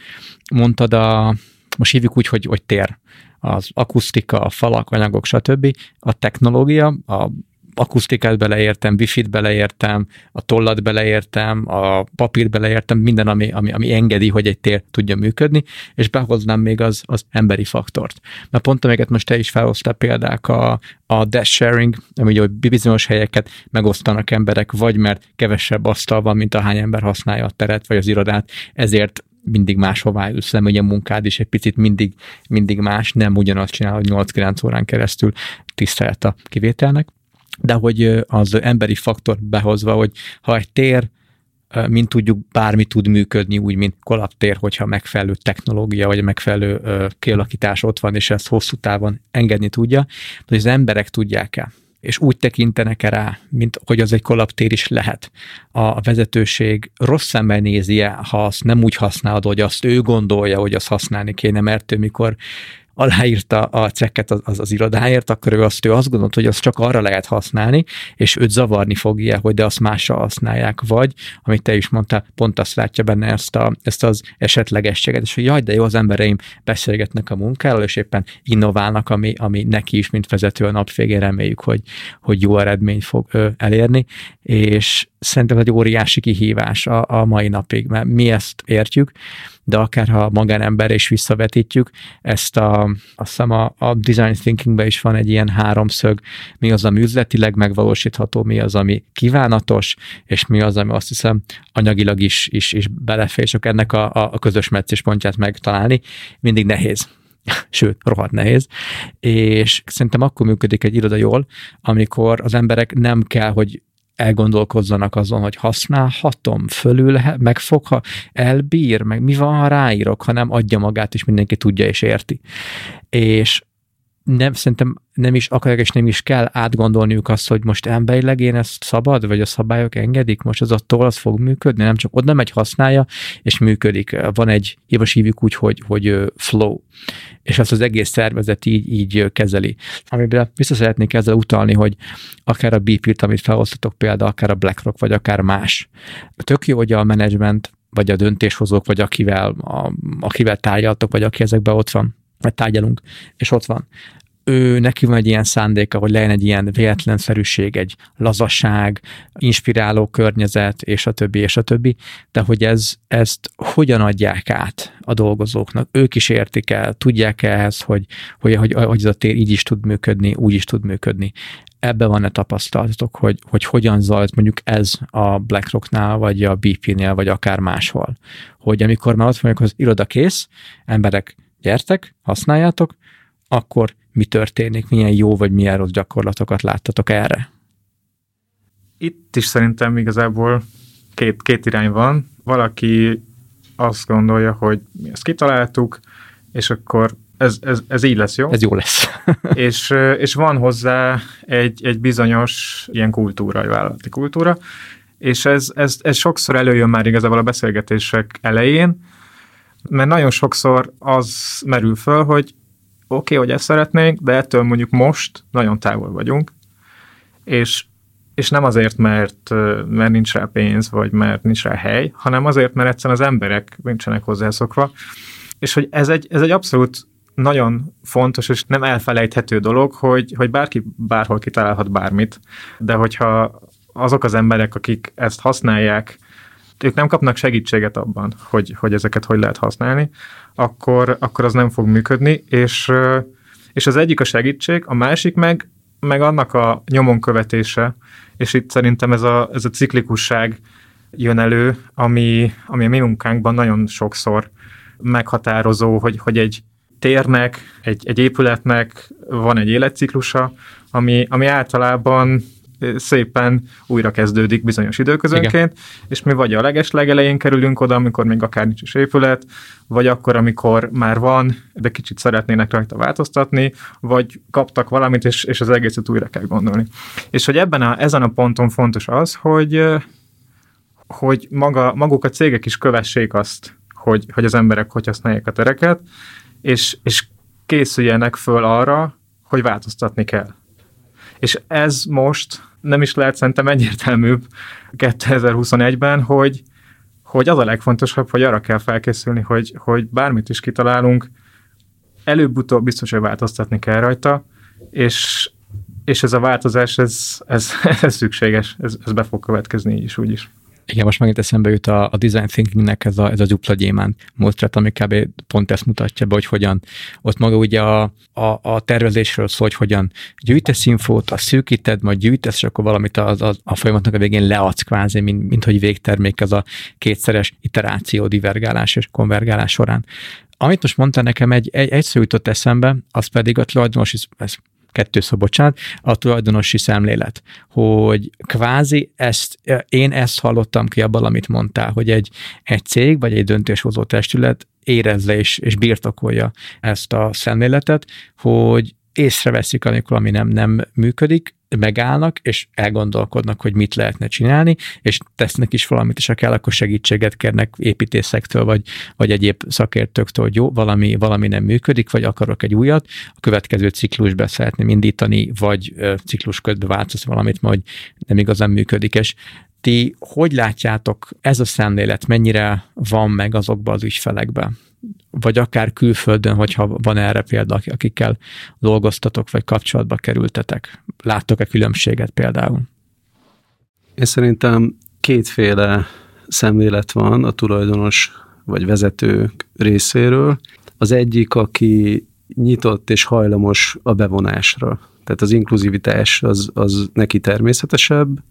Mondtad a, most hívjuk úgy, hogy, hogy tér az akusztika, a falak, anyagok, stb. A technológia, a akusztikát beleértem, wifi-t beleértem, a tollat beleértem, a papírt beleértem, minden, ami, ami, ami engedi, hogy egy tér tudja működni, és behoznám még az, az emberi faktort. Mert pont amiket most te is felhoztál példák, a, a dash sharing, ami ugye bizonyos helyeket megosztanak emberek, vagy mert kevesebb asztal van, mint ahány ember használja a teret, vagy az irodát, ezért mindig máshová ülsz, nem ugye a munkád is egy picit mindig, mindig más, nem ugyanazt csinál, hogy 8-9 órán keresztül tisztelet a kivételnek de hogy az emberi faktor behozva, hogy ha egy tér, mint tudjuk, bármi tud működni úgy, mint kolaptér, hogyha megfelelő technológia, vagy megfelelő kialakítás ott van, és ezt hosszú távon engedni tudja, hogy az emberek tudják-e és úgy tekintenek -e rá, mint hogy az egy kolaptér is lehet. A vezetőség rossz szemmel nézi -e, ha azt nem úgy használod, hogy azt ő gondolja, hogy azt használni kéne, mert ő mikor aláírta a cekket az, az, az irodáért, akkor ő azt, ő azt gondolt, hogy azt csak arra lehet használni, és őt zavarni fogja, hogy de azt másra használják, vagy, amit te is mondtál, pont azt látja benne ezt, a, ezt az esetlegességet, és hogy jaj, de jó, az embereim beszélgetnek a munkáról, és éppen innoválnak, ami, ami neki is, mint vezető a nap végén reméljük, hogy, hogy jó eredményt fog ö, elérni, és szerintem egy óriási kihívás a, a mai napig, mert mi ezt értjük, de akár ha magánember is visszavetítjük, ezt a, azt a, a design thinkingben is van egy ilyen háromszög, mi az, ami üzletileg megvalósítható, mi az, ami kívánatos, és mi az, ami azt hiszem anyagilag is, is, is belefér, és ennek a, a közös meccéspontját megtalálni, mindig nehéz. Sőt, rohadt nehéz, és szerintem akkor működik egy iroda jól, amikor az emberek nem kell, hogy elgondolkozzanak azon, hogy használhatom, fölül megfogha, elbír, meg mi van, ha ráírok, hanem adja magát, és mindenki tudja és érti. És nem, szerintem nem is akarják, és nem is kell átgondolniuk azt, hogy most emberileg én ezt szabad, vagy a szabályok engedik, most az attól az fog működni, nem csak oda megy, használja, és működik. Van egy, hívas hívjuk úgy, hogy, hogy flow, és azt az egész szervezet így, így kezeli. Amiben vissza szeretnék ezzel utalni, hogy akár a BP-t, amit felhoztatok például, akár a BlackRock, vagy akár más. Tök jó, hogy a menedzsment, vagy a döntéshozók, vagy akivel, a, akivel tárgyaltok, vagy aki ezekben ott van, vagy tárgyalunk, és ott van ő neki van egy ilyen szándéka, hogy legyen egy ilyen véletlenszerűség, egy lazasság, inspiráló környezet, és a többi, és a többi, de hogy ez, ezt hogyan adják át a dolgozóknak? Ők is értik el, tudják -e ehhez, hogy, hogy, hogy, hogy ez a tér így is tud működni, úgy is tud működni. Ebben van-e tapasztalatok, hogy, hogy hogyan zajlott mondjuk ez a BlackRocknál, vagy a BP-nél, vagy akár máshol? Hogy amikor már ott vagyok, az iroda kész, emberek gyertek, használjátok, akkor mi történik, milyen jó vagy milyen rossz gyakorlatokat láttatok erre? Itt is szerintem igazából két, két irány van. Valaki azt gondolja, hogy mi ezt kitaláltuk, és akkor ez, ez, ez így lesz jó. Ez jó lesz. és, és van hozzá egy, egy bizonyos ilyen kultúra, egy vállalati kultúra, és ez, ez, ez sokszor előjön már igazából a beszélgetések elején, mert nagyon sokszor az merül föl, hogy oké, okay, hogy ezt szeretnénk, de ettől mondjuk most nagyon távol vagyunk, és, és nem azért, mert, mert nincs rá pénz, vagy mert nincs rá hely, hanem azért, mert egyszerűen az emberek nincsenek hozzászokva, és hogy ez egy, ez egy abszolút nagyon fontos és nem elfelejthető dolog, hogy, hogy bárki bárhol kitalálhat bármit, de hogyha azok az emberek, akik ezt használják, ők nem kapnak segítséget abban, hogy, hogy ezeket hogy lehet használni, akkor, akkor az nem fog működni, és, és az egyik a segítség, a másik meg, meg annak a nyomon követése, és itt szerintem ez a, ez a ciklikusság jön elő, ami, ami a mi munkánkban nagyon sokszor meghatározó, hogy, hogy egy térnek, egy, egy épületnek van egy életciklusa, ami, ami általában szépen újra kezdődik bizonyos időközönként, Igen. és mi vagy a leges legelején kerülünk oda, amikor még akár nincs is épület, vagy akkor, amikor már van, de kicsit szeretnének rajta változtatni, vagy kaptak valamit, és, és az egészet újra kell gondolni. És hogy ebben a, ezen a ponton fontos az, hogy hogy maga, maguk a cégek is kövessék azt, hogy, hogy az emberek hogy használják a tereket, és, és készüljenek föl arra, hogy változtatni kell. És ez most nem is lehet szerintem egyértelműbb 2021-ben, hogy, hogy az a legfontosabb, hogy arra kell felkészülni, hogy, hogy bármit is kitalálunk, előbb-utóbb biztos, hogy változtatni kell rajta, és, és ez a változás, ez, ez, ez szükséges, ez, ez be fog következni így is, úgy is. Igen, most megint eszembe jut a, a design thinkingnek ez a, ez a dupla gyémánt módszert, ami kb. pont ezt mutatja be, hogy hogyan, ott maga ugye a, a, a tervezésről szól, hogy hogyan gyűjtesz infót, a szűkíted, majd gyűjtesz, és akkor valamit az, az, a folyamatnak a végén leadsz kvázi, mint, mint hogy végtermék ez a kétszeres iteráció, divergálás és konvergálás során. Amit most mondta nekem, egy, egy egyszer jutott eszembe, az pedig a tulajdonosi, ez kettő szó, bocsánat, a tulajdonosi szemlélet, hogy kvázi ezt, én ezt hallottam ki abban, amit mondtál, hogy egy, egy cég vagy egy döntéshozó testület érezze és, és birtokolja ezt a szemléletet, hogy észreveszik, amikor valami nem, nem működik, megállnak, és elgondolkodnak, hogy mit lehetne csinálni, és tesznek is valamit, és ha kell, akkor segítséget kérnek építészektől, vagy, vagy egyéb szakértőktől, hogy jó, valami, valami nem működik, vagy akarok egy újat, a következő ciklusba szeretném indítani, vagy ciklus közben változ valamit, hogy nem igazán működik, és ti hogy látjátok ez a szemlélet, mennyire van meg azokban az ügyfelekben? Vagy akár külföldön, hogyha van erre példa, akikkel dolgoztatok, vagy kapcsolatba kerültetek. Láttok-e különbséget például? Én szerintem kétféle szemlélet van a tulajdonos vagy vezető részéről. Az egyik, aki nyitott és hajlamos a bevonásra. Tehát az inkluzivitás az, az neki természetesebb,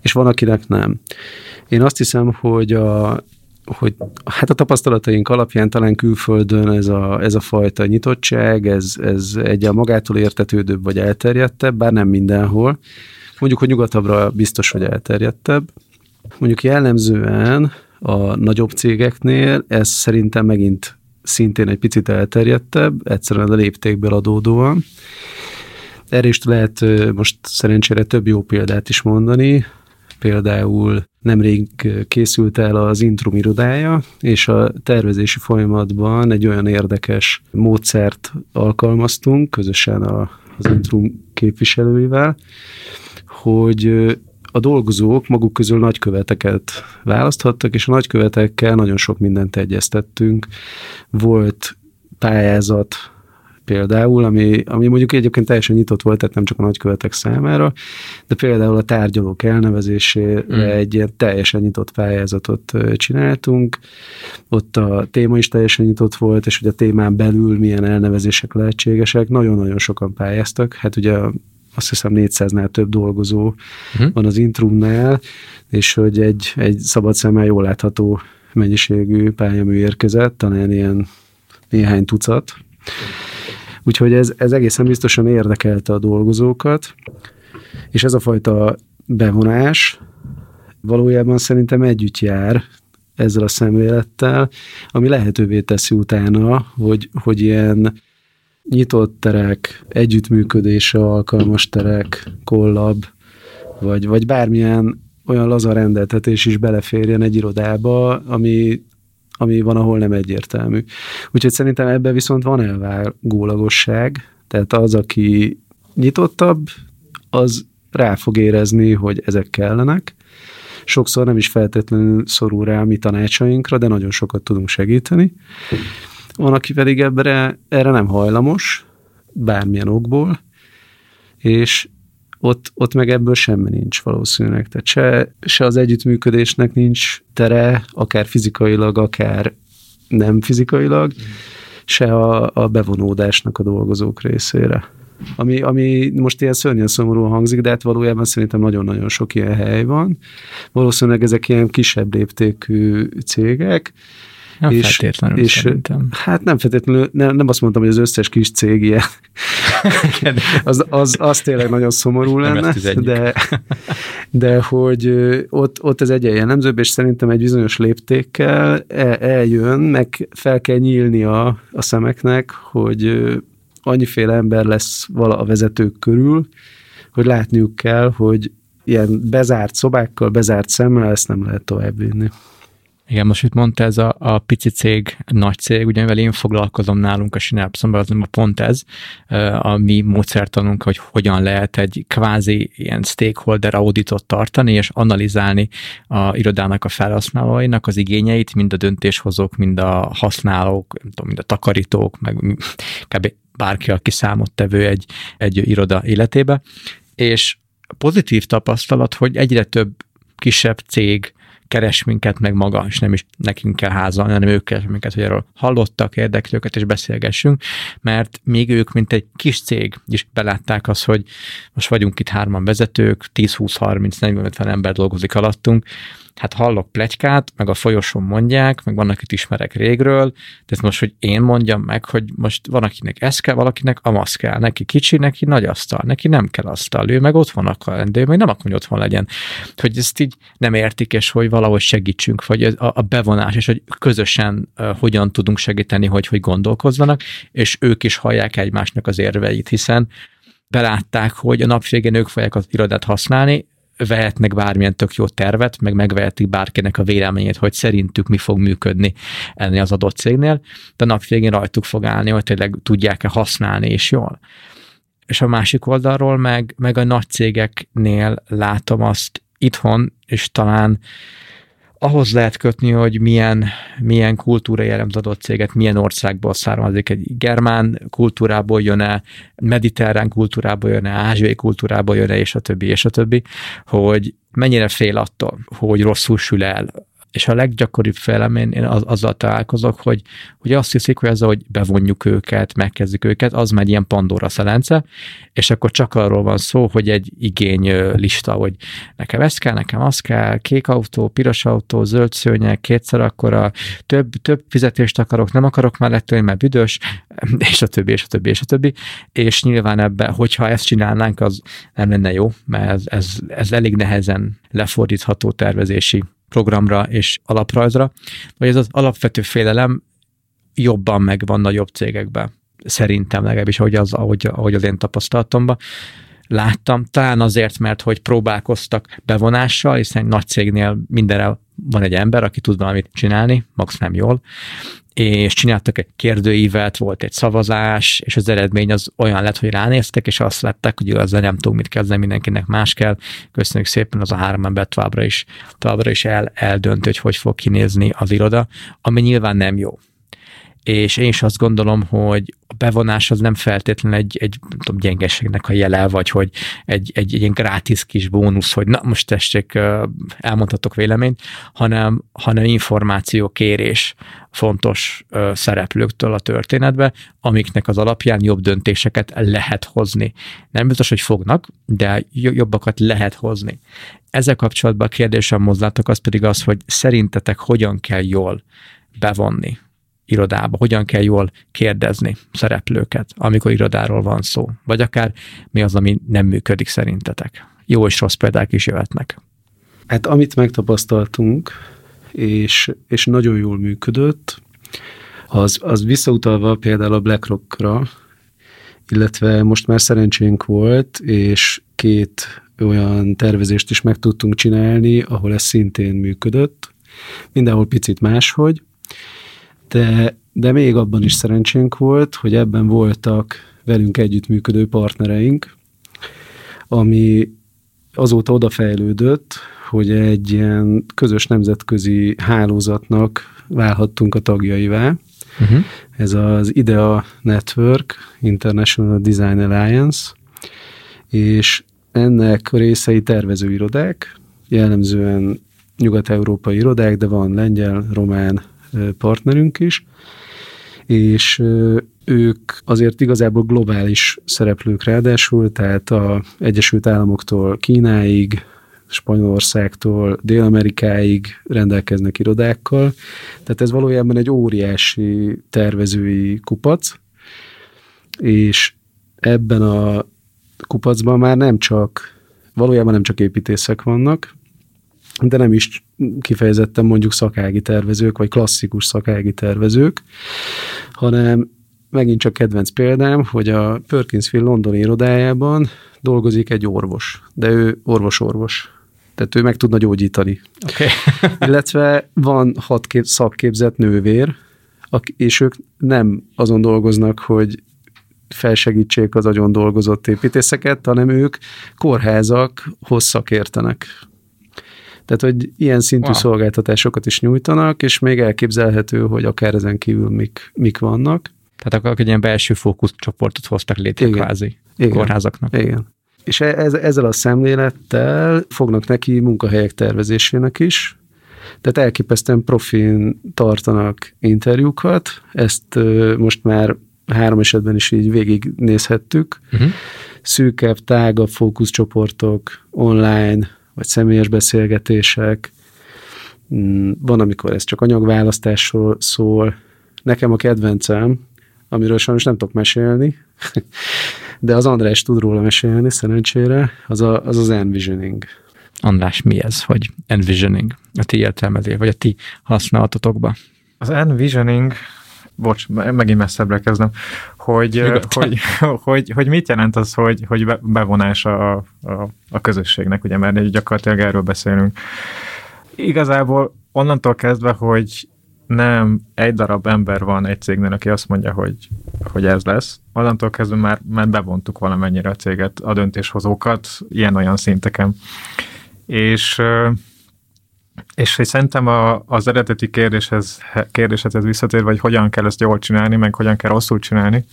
és van, akinek nem. Én azt hiszem, hogy a, hogy hát a tapasztalataink alapján talán külföldön ez a, ez a fajta nyitottság, ez, ez egy a magától értetődőbb vagy elterjedtebb, bár nem mindenhol. Mondjuk, hogy nyugatabbra biztos, hogy elterjedtebb. Mondjuk jellemzően a nagyobb cégeknél ez szerintem megint szintén egy picit elterjedtebb, egyszerűen a léptékből adódóan. Erre is lehet most szerencsére több jó példát is mondani. Például nemrég készült el az Intrum irodája, és a tervezési folyamatban egy olyan érdekes módszert alkalmaztunk közösen a, az Intrum képviselőivel, hogy a dolgozók maguk közül nagyköveteket választhattak, és a nagykövetekkel nagyon sok mindent egyeztettünk. Volt pályázat például, ami, ami mondjuk egyébként teljesen nyitott volt, tehát nem csak a nagykövetek számára, de például a tárgyalók elnevezésére mm. egy ilyen teljesen nyitott pályázatot csináltunk. Ott a téma is teljesen nyitott volt, és hogy a témán belül milyen elnevezések lehetségesek. Nagyon-nagyon sokan pályáztak. Hát ugye azt hiszem 400-nál több dolgozó uh-huh. van az Intrumnál, és hogy egy, egy szabad szemmel jól látható mennyiségű pályamű érkezett, talán ilyen néhány tucat. Úgyhogy ez, ez egészen biztosan érdekelte a dolgozókat, és ez a fajta bevonás valójában szerintem együtt jár ezzel a szemlélettel, ami lehetővé teszi utána, hogy, hogy ilyen nyitott terek, együttműködésre alkalmas terek, kollab, vagy, vagy bármilyen olyan laza rendeltetés is beleférjen egy irodába, ami, ami van, ahol nem egyértelmű. Úgyhogy szerintem ebben viszont van elvágólagosság, tehát az, aki nyitottabb, az rá fog érezni, hogy ezek kellenek. Sokszor nem is feltétlenül szorul rá mi tanácsainkra, de nagyon sokat tudunk segíteni. Van, aki pedig ebbre, erre nem hajlamos, bármilyen okból, és ott, ott meg ebből semmi nincs valószínűleg. Tehát se, se az együttműködésnek nincs tere, akár fizikailag, akár nem fizikailag, mm. se a, a bevonódásnak a dolgozók részére. Ami, ami most ilyen szörnyen szomorúan hangzik, de hát valójában szerintem nagyon-nagyon sok ilyen hely van. Valószínűleg ezek ilyen kisebb léptékű cégek, nem és, feltétlenül és, szerintem. Hát nem feltétlenül, nem, nem azt mondtam, hogy az összes kis cég ilyen. az, az, az tényleg nagyon szomorú lenne, de, de hogy ott, ott ez egy jellemzőbb, és szerintem egy bizonyos léptékkel el, eljön, meg fel kell nyílni a, a szemeknek, hogy annyiféle ember lesz vala a vezetők körül, hogy látniuk kell, hogy ilyen bezárt szobákkal, bezárt szemmel ezt nem lehet továbbvinni. Igen, most itt mondta ez a, a pici cég, nagy cég, ugye mivel én foglalkozom nálunk a Synapsonban, az nem a pont ez, a mi módszertanunk, hogy hogyan lehet egy kvázi ilyen stakeholder auditot tartani, és analizálni a irodának a felhasználóinak az igényeit, mind a döntéshozók, mind a használók, tudom, mind a takarítók, meg kb. bárki, aki számottevő egy, egy iroda életébe, és pozitív tapasztalat, hogy egyre több kisebb cég keres minket, meg maga, és nem is nekünk kell házalni, hanem ők keres minket, hogy erről hallottak, érdekli őket, és beszélgessünk, mert még ők, mint egy kis cég is belátták azt, hogy most vagyunk itt hárman vezetők, 10, 20, 30, 40, 50 ember dolgozik alattunk, hát hallok plegykát, meg a folyosón mondják, meg vannak itt ismerek régről, de ez most, hogy én mondjam meg, hogy most van, akinek ez kell, valakinek amaz kell, neki kicsi, neki nagy asztal, neki nem kell asztal, ő meg ott akar lenni, ő meg nem akar, hogy ott van legyen. Hogy ezt így nem értik, és hogy valahogy segítsünk, vagy a, a bevonás, és hogy közösen uh, hogyan tudunk segíteni, hogy hogy gondolkozzanak, és ők is hallják egymásnak az érveit, hiszen belátták, hogy a nap végén ők fogják az irodát használni, vehetnek bármilyen tök jó tervet, meg megvehetik bárkinek a véleményét, hogy szerintük mi fog működni ennél az adott cégnél, de a nap végén rajtuk fog állni, hogy tényleg tudják-e használni és jól. És a másik oldalról meg, meg a nagy cégeknél látom azt itthon, és talán ahhoz lehet kötni, hogy milyen, milyen kultúra jellemz adott céget, milyen országból származik, egy germán kultúrából jön-e, mediterrán kultúrából jön-e, ázsiai kultúrából jön-e, és a többi, és a többi, hogy mennyire fél attól, hogy rosszul sül el és a leggyakoribb felem, én, az, azzal találkozok, hogy, hogy azt hiszik, hogy az, hogy bevonjuk őket, megkezdjük őket, az már ilyen Pandora szelence, és akkor csak arról van szó, hogy egy igény lista, hogy nekem ez kell, nekem az kell, kék autó, piros autó, zöld szőnyeg, kétszer akkora, több, több fizetést akarok, nem akarok mellettől, mert büdös, és a többi, és a többi, és a többi. És nyilván ebbe, hogyha ezt csinálnánk, az nem lenne jó, mert ez, ez, ez elég nehezen lefordítható tervezési programra és alaprajzra, vagy ez az alapvető félelem jobban megvan nagyobb cégekben. Szerintem legalábbis, ahogy az, ahogy, ahogy az én tapasztalatomban láttam. Talán azért, mert hogy próbálkoztak bevonással, hiszen egy nagy cégnél mindenre van egy ember, aki tud valamit csinálni, max nem jól, és csináltak egy kérdőívet, volt egy szavazás, és az eredmény az olyan lett, hogy ránéztek, és azt látták, hogy azzal nem tudunk mit kezdeni, mindenkinek más kell. Köszönjük szépen, az a három ember továbbra is, továbbra is el, eldönt, hogy hogy fog kinézni az iroda, ami nyilván nem jó és én is azt gondolom, hogy a bevonás az nem feltétlenül egy, egy tudom, gyengeségnek a jele, vagy hogy egy, egy, egy ilyen grátis kis bónusz, hogy na most tessék, elmondhatok véleményt, hanem, hanem információkérés fontos szereplőktől a történetbe, amiknek az alapján jobb döntéseket lehet hozni. Nem biztos, hogy fognak, de jobbakat lehet hozni. Ezzel kapcsolatban a kérdésem mozzátok az pedig az, hogy szerintetek hogyan kell jól bevonni irodába, hogyan kell jól kérdezni szereplőket, amikor irodáról van szó, vagy akár mi az, ami nem működik szerintetek. Jó és rossz példák is jöhetnek. Hát amit megtapasztaltunk, és, és nagyon jól működött, az, az visszautalva például a BlackRockra, illetve most már szerencsénk volt, és két olyan tervezést is meg tudtunk csinálni, ahol ez szintén működött. Mindenhol picit máshogy, de, de még abban is szerencsénk volt, hogy ebben voltak velünk együttműködő partnereink, ami azóta odafejlődött, hogy egy ilyen közös nemzetközi hálózatnak válhattunk a tagjaivá. Uh-huh. Ez az IDEA Network, International Design Alliance, és ennek részei tervezőirodák, jellemzően nyugat-európai irodák, de van lengyel, román, partnerünk is, és ők azért igazából globális szereplők ráadásul, tehát a Egyesült Államoktól Kínáig, Spanyolországtól Dél-Amerikáig rendelkeznek irodákkal. Tehát ez valójában egy óriási tervezői kupac, és ebben a kupacban már nem csak, valójában nem csak építészek vannak, de nem is kifejezetten mondjuk szakági tervezők, vagy klasszikus szakági tervezők, hanem megint csak kedvenc példám, hogy a Perkinsfield londoni irodájában dolgozik egy orvos, de ő orvos-orvos. Tehát ő meg tudna gyógyítani. Okay. Illetve van hat kép, szakképzett nővér, és ők nem azon dolgoznak, hogy felsegítsék az agyon dolgozott építészeket, hanem ők kórházakhoz szakértenek. Tehát, hogy ilyen szintű wow. szolgáltatásokat is nyújtanak, és még elképzelhető, hogy akár ezen kívül mik, mik vannak. Tehát akkor egy ilyen belső fókuszcsoportot hoztak létre Igen. kvázi Igen. kórházaknak. Igen. És e- ez, ezzel a szemlélettel fognak neki munkahelyek tervezésének is, tehát elképesztően profin tartanak interjúkat, ezt most már három esetben is így végignézhettük. Uh-huh. Szűkebb, tágabb fókuszcsoportok, online, vagy személyes beszélgetések, mm, van, amikor ez csak anyagválasztásról szól. Nekem a kedvencem, amiről sajnos nem tudok mesélni, de az András tud róla mesélni, szerencsére, az a, az, az envisioning. András, mi ez, hogy envisioning? A ti értelmezés, vagy a ti használatotokba? Az envisioning bocs, megint messzebbre kezdem, hogy, hogy, hogy, hogy, mit jelent az, hogy, hogy bevonás a, a, a közösségnek, ugye, mert gyakorlatilag erről beszélünk. Igazából onnantól kezdve, hogy nem egy darab ember van egy cégnél, aki azt mondja, hogy, hogy ez lesz, onnantól kezdve már, már bevontuk valamennyire a céget, a döntéshozókat ilyen-olyan szinteken. És És hogy szerintem a, az eredeti kérdéshez, kérdéshez visszatér, vagy hogyan kell ezt jól csinálni, meg hogyan kell rosszul csinálni.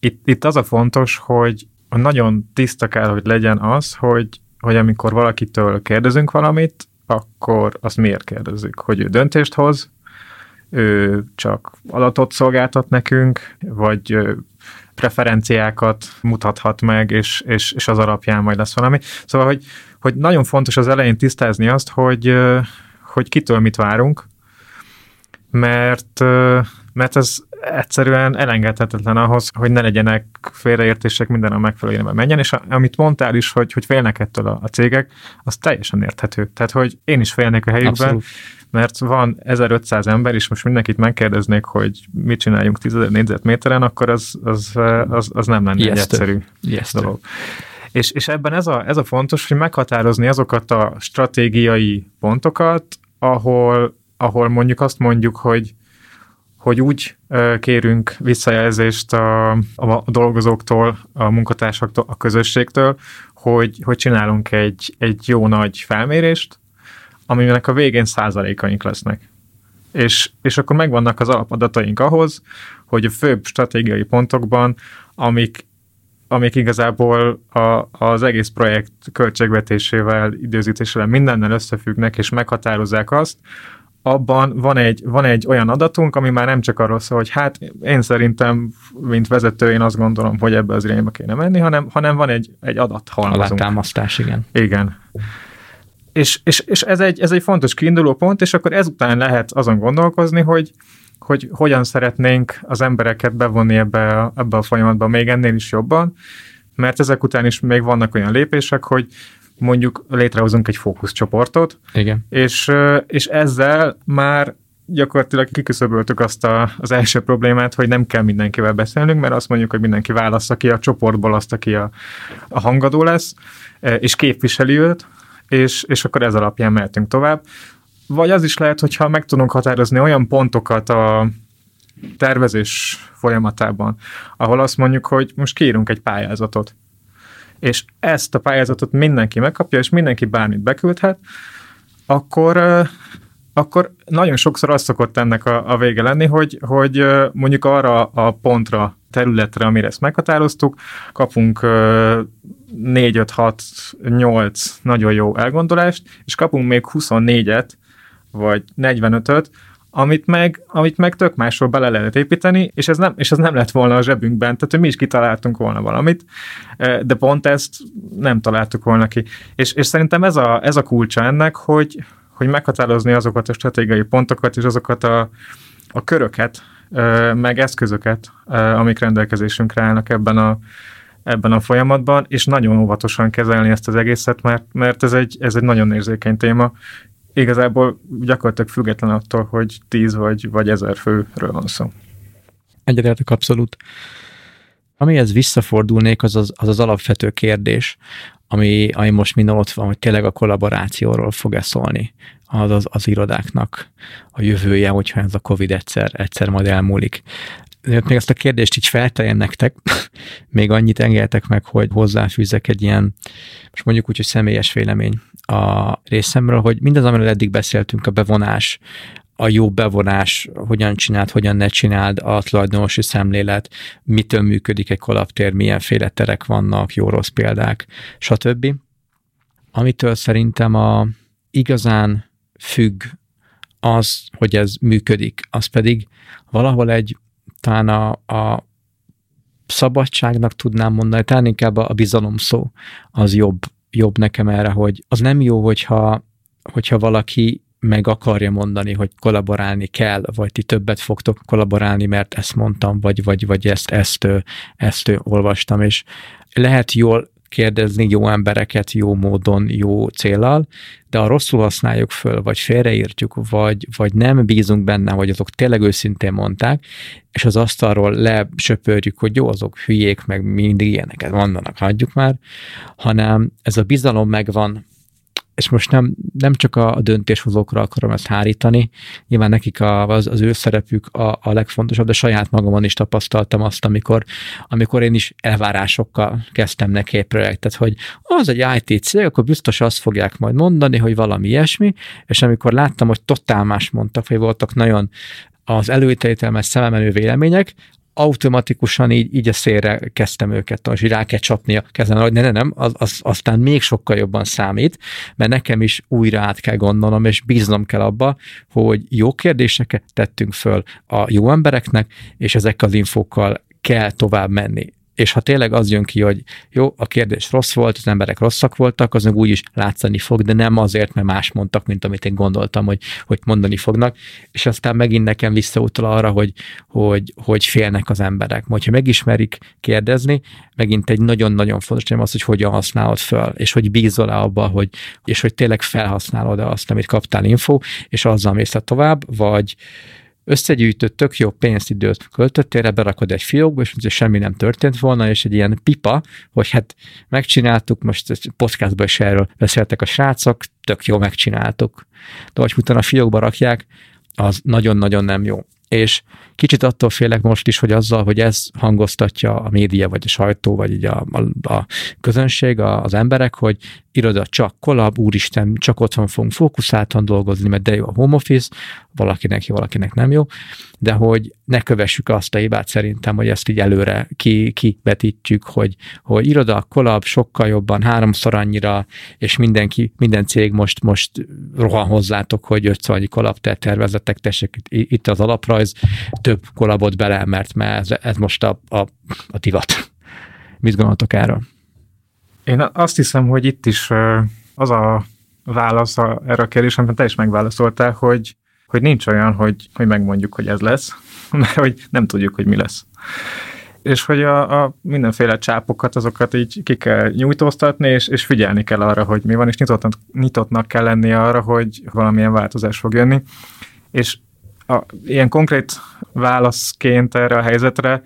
Itt, itt az a fontos, hogy nagyon tiszta kell, hogy legyen az, hogy, hogy amikor valakitől kérdezünk valamit, akkor azt miért kérdezzük? Hogy ő döntést hoz, ő csak adatot szolgáltat nekünk, vagy preferenciákat mutathat meg, és, és, és az alapján majd lesz valami. Szóval, hogy, hogy nagyon fontos az elején tisztázni azt, hogy, hogy kitől mit várunk, mert, mert ez egyszerűen elengedhetetlen ahhoz, hogy ne legyenek félreértések, minden a megfelelően menjen, és amit mondtál is, hogy, hogy félnek ettől a, a cégek, az teljesen érthető. Tehát, hogy én is félnék a helyükben, Abszolút. mert van 1500 ember, és most mindenkit megkérdeznék, hogy mit csináljunk 10 négyzetméteren, akkor az, az, az, az nem lenne Ijesztő. egy egyszerű Ijesztő. dolog. És, és ebben ez a, ez a fontos, hogy meghatározni azokat a stratégiai pontokat, ahol, ahol mondjuk azt mondjuk, hogy hogy úgy kérünk visszajelzést a, a dolgozóktól, a munkatársaktól, a közösségtől, hogy, hogy csinálunk egy, egy jó nagy felmérést, aminek a végén százalékaink lesznek. És, és akkor megvannak az alapadataink ahhoz, hogy a főbb stratégiai pontokban, amik, amik igazából a, az egész projekt költségvetésével, időzítésével mindennel összefüggnek, és meghatározzák azt, abban van egy, van egy olyan adatunk, ami már nem csak arról szól, hogy hát én szerintem, mint vezető, én azt gondolom, hogy ebbe az irányba kéne menni, hanem, hanem van egy, egy adathalmazunk. Adattámasztás, igen. Igen. És, és, és ez, egy, ez egy fontos kiinduló pont, és akkor ezután lehet azon gondolkozni, hogy, hogy hogyan szeretnénk az embereket bevonni ebbe a, ebbe a folyamatba még ennél is jobban, mert ezek után is még vannak olyan lépések, hogy mondjuk létrehozunk egy fókuszcsoportot, Igen. És, és ezzel már gyakorlatilag kiküszöböltük azt a, az első problémát, hogy nem kell mindenkivel beszélnünk, mert azt mondjuk, hogy mindenki válassza ki a csoportból azt, aki a, a hangadó lesz, és képviseli őt, és, és akkor ez alapján mehetünk tovább. Vagy az is lehet, hogyha meg tudunk határozni olyan pontokat a tervezés folyamatában, ahol azt mondjuk, hogy most kiírunk egy pályázatot, és ezt a pályázatot mindenki megkapja, és mindenki bármit beküldhet, akkor akkor nagyon sokszor az szokott ennek a, a vége lenni, hogy, hogy mondjuk arra a pontra, területre, amire ezt meghatároztuk, kapunk 4, 5, 6, 8 nagyon jó elgondolást, és kapunk még 24-et, vagy 45-öt, amit meg, amit meg tök másról bele lehet építeni, és ez, nem, és ez nem lett volna a zsebünkben, tehát hogy mi is kitaláltunk volna valamit, e, de pont ezt nem találtuk volna ki. És, és szerintem ez a, ez a kulcsa ennek, hogy, hogy meghatározni azokat a stratégiai pontokat és azokat a, a köröket, e, meg eszközöket, e, amik rendelkezésünkre állnak ebben a, ebben a folyamatban, és nagyon óvatosan kezelni ezt az egészet, mert, mert ez, egy, ez egy nagyon érzékeny téma, igazából gyakorlatilag független attól, hogy tíz vagy, vagy ezer főről van szó. Egyetértek abszolút. Amihez visszafordulnék, az az, az az alapvető kérdés, ami, ami most minden ott van, hogy tényleg a kollaborációról fog-e szólni az, az, az irodáknak a jövője, hogyha ez a Covid egyszer, egyszer majd elmúlik. Még ezt a kérdést így felteljen nektek, még annyit engedtek meg, hogy hozzáfűzek egy ilyen, most mondjuk úgy, hogy személyes vélemény a részemről, hogy mindaz, amiről eddig beszéltünk, a bevonás, a jó bevonás, hogyan csináld, hogyan ne csináld, a tulajdonosi szemlélet, mitől működik egy kolaptér, milyenféle terek vannak, jó-rossz példák, stb. Amitől szerintem a igazán függ az, hogy ez működik, az pedig valahol egy, talán a, a szabadságnak tudnám mondani, talán inkább a bizalom szó az jobb jobb nekem erre, hogy az nem jó, hogyha, hogyha valaki meg akarja mondani, hogy kollaborálni kell, vagy ti többet fogtok kollaborálni, mert ezt mondtam, vagy, vagy, vagy ezt, ezt, ezt, ezt olvastam, és lehet jól kérdezni jó embereket jó módon, jó célral, de ha rosszul használjuk föl, vagy félreírtjuk, vagy, vagy nem bízunk benne, hogy azok tényleg őszintén mondták, és az asztalról lesöpörjük, hogy jó, azok hülyék, meg mindig ilyeneket mondanak, hagyjuk már, hanem ez a bizalom megvan, és most nem, nem csak a döntéshozókra akarom ezt hárítani, nyilván nekik a, az, az ő szerepük a, a legfontosabb, de saját magamon is tapasztaltam azt, amikor, amikor én is elvárásokkal kezdtem neki egy projektet, hogy az egy IT cég, akkor biztos azt fogják majd mondani, hogy valami ilyesmi, és amikor láttam, hogy totál más mondtak, hogy voltak nagyon az előítéletemes szememenő vélemények, automatikusan így, így a szélre kezdtem őket, hogy rá kell csapni a kezem, hogy ne, ne, nem, az, az, aztán még sokkal jobban számít, mert nekem is újra át kell gondolnom, és bíznom kell abba, hogy jó kérdéseket tettünk föl a jó embereknek, és ezek az infókkal kell tovább menni és ha tényleg az jön ki, hogy jó, a kérdés rossz volt, az emberek rosszak voltak, az meg úgy is látszani fog, de nem azért, mert más mondtak, mint amit én gondoltam, hogy, hogy mondani fognak, és aztán megint nekem visszautal arra, hogy, hogy, hogy félnek az emberek. Majd, ha megismerik kérdezni, megint egy nagyon-nagyon fontos nem az, hogy hogyan használod föl, és hogy bízol-e abba, hogy, és hogy tényleg felhasználod-e azt, amit kaptál info, és azzal mész tovább, vagy, összegyűjtött tök jó pénzt, időt költöttél, berakod egy fiókba, és semmi nem történt volna, és egy ilyen pipa, hogy hát megcsináltuk, most podcastban is erről beszéltek a srácok, tök jó megcsináltuk. De hogy utána a fiókba rakják, az nagyon-nagyon nem jó. És kicsit attól félek most is, hogy azzal, hogy ez hangoztatja a média, vagy a sajtó, vagy így a, a, a közönség, a, az emberek, hogy iroda csak kolab, úristen, csak otthon fogunk fókuszáltan dolgozni, mert de jó a home office, valakinek jó, valakinek nem jó, de hogy ne kövessük azt a hibát szerintem, hogy ezt így előre ki, kivetítjük, hogy, hogy iroda, kolab sokkal jobban, háromszor annyira, és mindenki, minden cég most, most rohan hozzátok, hogy ötször annyi kolab te tervezetek, tessék, itt az alaprajz, több kolabot bele, mert, mert ez, most a, a, a divat. Mit gondoltok erről? Én azt hiszem, hogy itt is az a válasz erre a kérdésre, amit te is megválaszoltál, hogy, hogy nincs olyan, hogy, hogy megmondjuk, hogy ez lesz, mert hogy nem tudjuk, hogy mi lesz. És hogy a, a mindenféle csápokat, azokat így ki kell nyújtóztatni, és, és figyelni kell arra, hogy mi van, és nyitottnak, nyitottnak kell lenni arra, hogy valamilyen változás fog jönni. És a, ilyen konkrét válaszként erre a helyzetre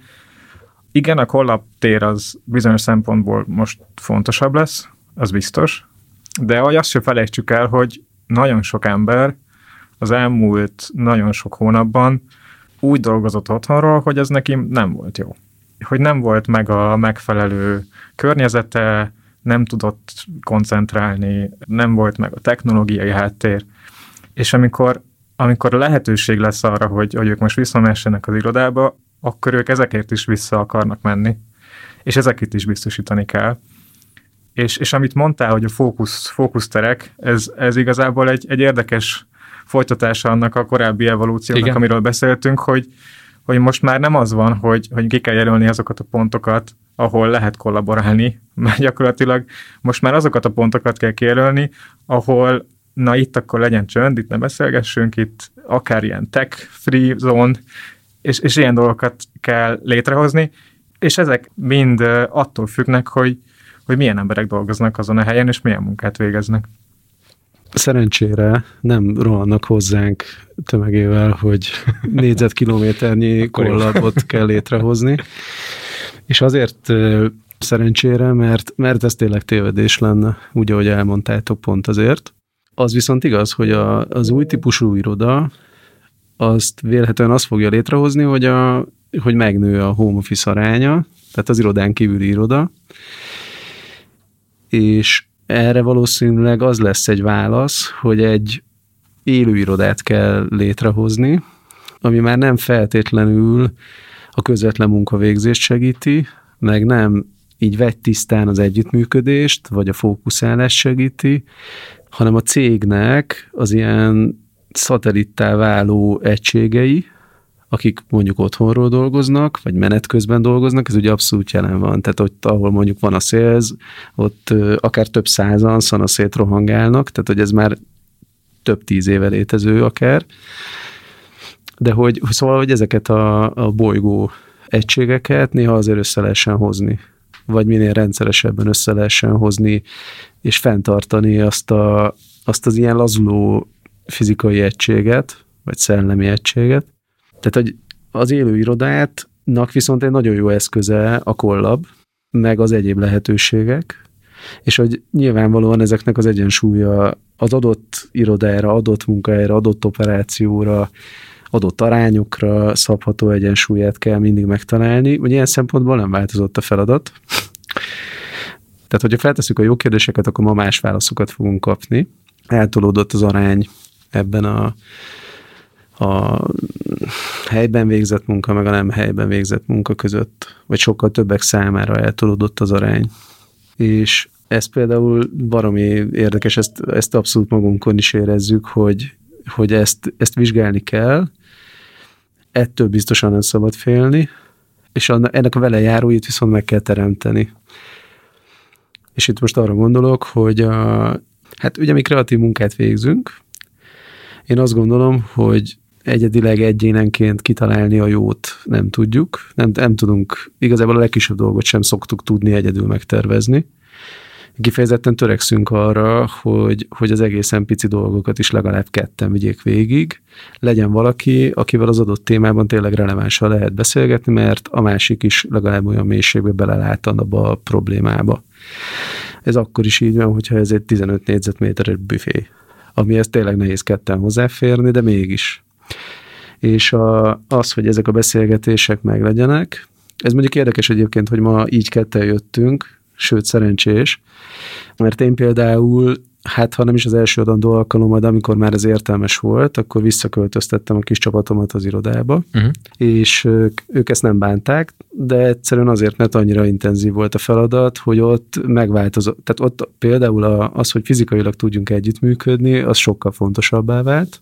igen, a kollap tér az bizonyos szempontból most fontosabb lesz, az biztos, de ahogy azt se felejtsük el, hogy nagyon sok ember az elmúlt nagyon sok hónapban úgy dolgozott otthonról, hogy ez neki nem volt jó. Hogy nem volt meg a megfelelő környezete, nem tudott koncentrálni, nem volt meg a technológiai háttér. És amikor, amikor lehetőség lesz arra, hogy, hogy ők most visszamessenek az irodába, akkor ők ezekért is vissza akarnak menni, és ezeket is biztosítani kell. És, és amit mondtál, hogy a fókusz, fókuszterek, ez, ez igazából egy, egy érdekes folytatása annak a korábbi evolúciónak, Igen. amiről beszéltünk, hogy, hogy most már nem az van, hogy, hogy ki kell jelölni azokat a pontokat, ahol lehet kollaborálni, mert gyakorlatilag most már azokat a pontokat kell kijelölni, ahol na itt akkor legyen csönd, itt ne beszélgessünk, itt akár ilyen tech-free zone, és, és ilyen dolgokat kell létrehozni, és ezek mind attól függnek, hogy, hogy milyen emberek dolgoznak azon a helyen, és milyen munkát végeznek. Szerencsére nem rohannak hozzánk tömegével, hogy négyzetkilométernyi kollabot kell létrehozni, és azért szerencsére, mert, mert ez tényleg tévedés lenne, úgy, ahogy elmondtátok pont azért. Az viszont igaz, hogy a, az új típusú iroda azt vélhetően azt fogja létrehozni, hogy, a, hogy megnő a home office aránya, tehát az irodán kívüli iroda, és erre valószínűleg az lesz egy válasz, hogy egy élő irodát kell létrehozni, ami már nem feltétlenül a közvetlen munkavégzést segíti, meg nem így vegy tisztán az együttműködést, vagy a fókuszálást segíti, hanem a cégnek az ilyen szatellittá váló egységei, akik mondjuk otthonról dolgoznak, vagy menet közben dolgoznak, ez ugye abszolút jelen van. Tehát ott, ahol mondjuk van a szélz, ott akár több százan szanaszét rohangálnak, tehát hogy ez már több tíz éve létező akár. De hogy szóval, hogy ezeket a, a bolygó egységeket néha azért össze lehessen hozni, vagy minél rendszeresebben össze lehessen hozni, és fenntartani azt, a, azt az ilyen lazuló fizikai egységet, vagy szellemi egységet. Tehát, hogy az élő irodátnak viszont egy nagyon jó eszköze a kollab, meg az egyéb lehetőségek, És hogy nyilvánvalóan ezeknek az egyensúlya az adott irodára, adott munkahelyre, adott operációra, adott arányokra szabható egyensúlyát kell mindig megtalálni. Ugye ilyen szempontból nem változott a feladat. Tehát, hogyha feltesszük a jó kérdéseket, akkor ma más válaszokat fogunk kapni. Eltolódott az arány ebben a, a helyben végzett munka, meg a nem helyben végzett munka között, vagy sokkal többek számára eltolódott az arány. És ez például baromi érdekes, ezt, ezt abszolút magunkon is érezzük, hogy, hogy ezt, ezt vizsgálni kell, ettől biztosan nem szabad félni, és ennek a vele járóit viszont meg kell teremteni. És itt most arra gondolok, hogy a, hát ugye mi kreatív munkát végzünk, én azt gondolom, hogy egyedileg egyénenként kitalálni a jót nem tudjuk, nem, nem tudunk, igazából a legkisebb dolgot sem szoktuk tudni egyedül megtervezni kifejezetten törekszünk arra, hogy, hogy az egészen pici dolgokat is legalább ketten vigyék végig. Legyen valaki, akivel az adott témában tényleg relevánsan lehet beszélgetni, mert a másik is legalább olyan mélységbe belelát abba a problémába. Ez akkor is így van, hogyha ez egy 15 négyzetméteres büfé, amihez tényleg nehéz ketten hozzáférni, de mégis. És a, az, hogy ezek a beszélgetések meglegyenek, ez mondjuk érdekes egyébként, hogy ma így ketten jöttünk, sőt szerencsés, mert én például hát ha nem is az első adandó alkalom, de amikor már ez értelmes volt, akkor visszaköltöztettem a kis csapatomat az irodába, uh-huh. és ők, ők ezt nem bánták, de egyszerűen azért, mert annyira intenzív volt a feladat, hogy ott megváltozott. Tehát ott például az, hogy fizikailag tudjunk együttműködni, az sokkal fontosabbá vált,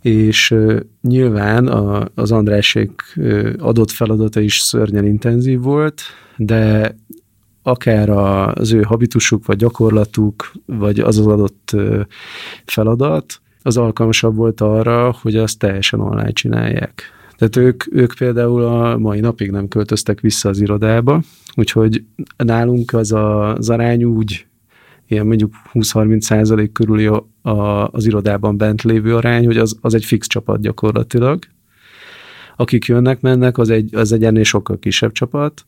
és nyilván a, az Andrásék adott feladata is szörnyen intenzív volt, de akár az ő habitusuk, vagy gyakorlatuk, vagy az az adott feladat, az alkalmasabb volt arra, hogy azt teljesen online csinálják. Tehát ők, ők például a mai napig nem költöztek vissza az irodába, úgyhogy nálunk az a, az arány úgy, ilyen mondjuk 20-30 százalék körüli a, a, az irodában bent lévő arány, hogy az, az egy fix csapat gyakorlatilag. Akik jönnek, mennek, az egy, az egy ennél sokkal kisebb csapat,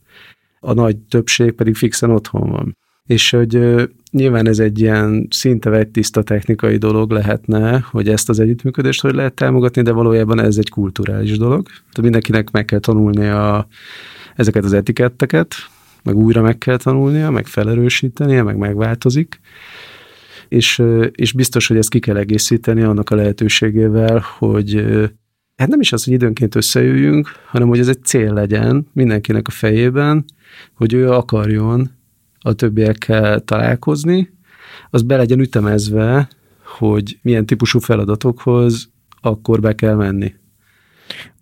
a nagy többség pedig fixen otthon van. És hogy nyilván ez egy ilyen szinte tiszta technikai dolog lehetne, hogy ezt az együttműködést hogy lehet támogatni, de valójában ez egy kulturális dolog. Tehát mindenkinek meg kell tanulnia ezeket az etiketteket, meg újra meg kell tanulnia, meg felerősítenie, meg megváltozik. És, és biztos, hogy ezt ki kell egészíteni annak a lehetőségével, hogy hát nem is az, hogy időnként összejöjjünk, hanem hogy ez egy cél legyen mindenkinek a fejében, hogy ő akarjon a többiekkel találkozni, az be legyen ütemezve, hogy milyen típusú feladatokhoz akkor be kell menni.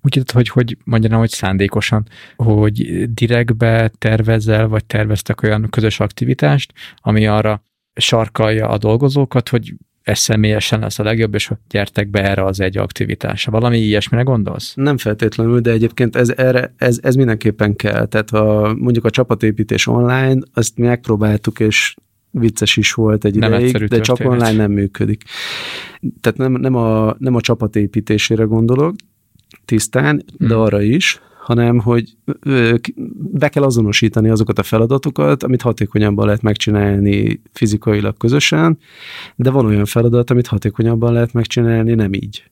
Úgy, hogy, hogy mondjam, hogy szándékosan, hogy direktbe tervezzel, vagy terveztek olyan közös aktivitást, ami arra sarkalja a dolgozókat, hogy ez személyesen lesz a legjobb, és gyertek be erre az egy aktivitásra. Valami ilyesmire gondolsz? Nem feltétlenül, de egyébként ez, erre, ez, ez mindenképpen kell. Tehát a, mondjuk a csapatépítés online, azt mi megpróbáltuk, és vicces is volt egy nem ideig, de csak online nem működik. Tehát nem, nem, a, nem a csapatépítésére gondolok tisztán, hmm. de arra is, hanem hogy be kell azonosítani azokat a feladatokat, amit hatékonyabban lehet megcsinálni fizikailag közösen, de van olyan feladat, amit hatékonyabban lehet megcsinálni nem így.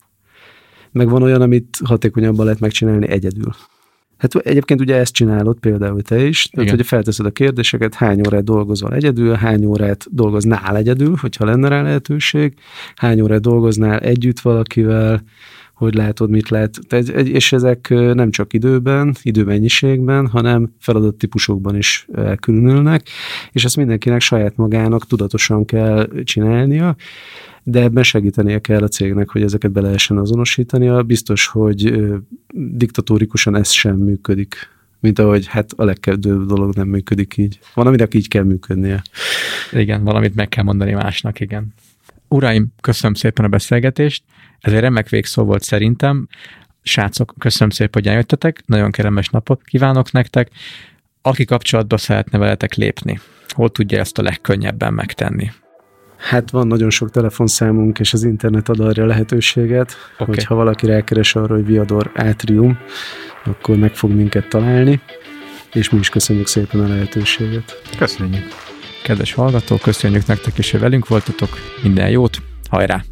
Meg van olyan, amit hatékonyabban lehet megcsinálni egyedül. Hát egyébként ugye ezt csinálod például te is, tehát hogy felteszed a kérdéseket, hány órát dolgozol egyedül, hány órát dolgoznál egyedül, hogyha lenne rá lehetőség, hány órát dolgoznál együtt valakivel, hogy látod, mit lehet. És ezek nem csak időben, időmennyiségben, hanem feladattípusokban is elkülönülnek, és ezt mindenkinek saját magának tudatosan kell csinálnia, de ebben segítenie kell a cégnek, hogy ezeket be lehessen azonosítania. Biztos, hogy diktatórikusan ez sem működik mint ahogy hát a legkedvőbb dolog nem működik így. Van, aminek így kell működnie. Igen, valamit meg kell mondani másnak, igen. Uraim, köszönöm szépen a beszélgetést. Ez egy remek végszó volt szerintem. Srácok, köszönöm szépen, hogy eljöttetek. Nagyon kellemes napot kívánok nektek. Aki kapcsolatba szeretne veletek lépni, hol tudja ezt a legkönnyebben megtenni? Hát van nagyon sok telefonszámunk, és az internet ad arra lehetőséget, okay. hogyha valaki rákeres arra, hogy Viador Atrium, akkor meg fog minket találni, és mi is köszönjük szépen a lehetőséget. Köszönjük. kedves hallgatók, köszönjük nektek is, hogy velünk voltatok. Minden jót, hajrá!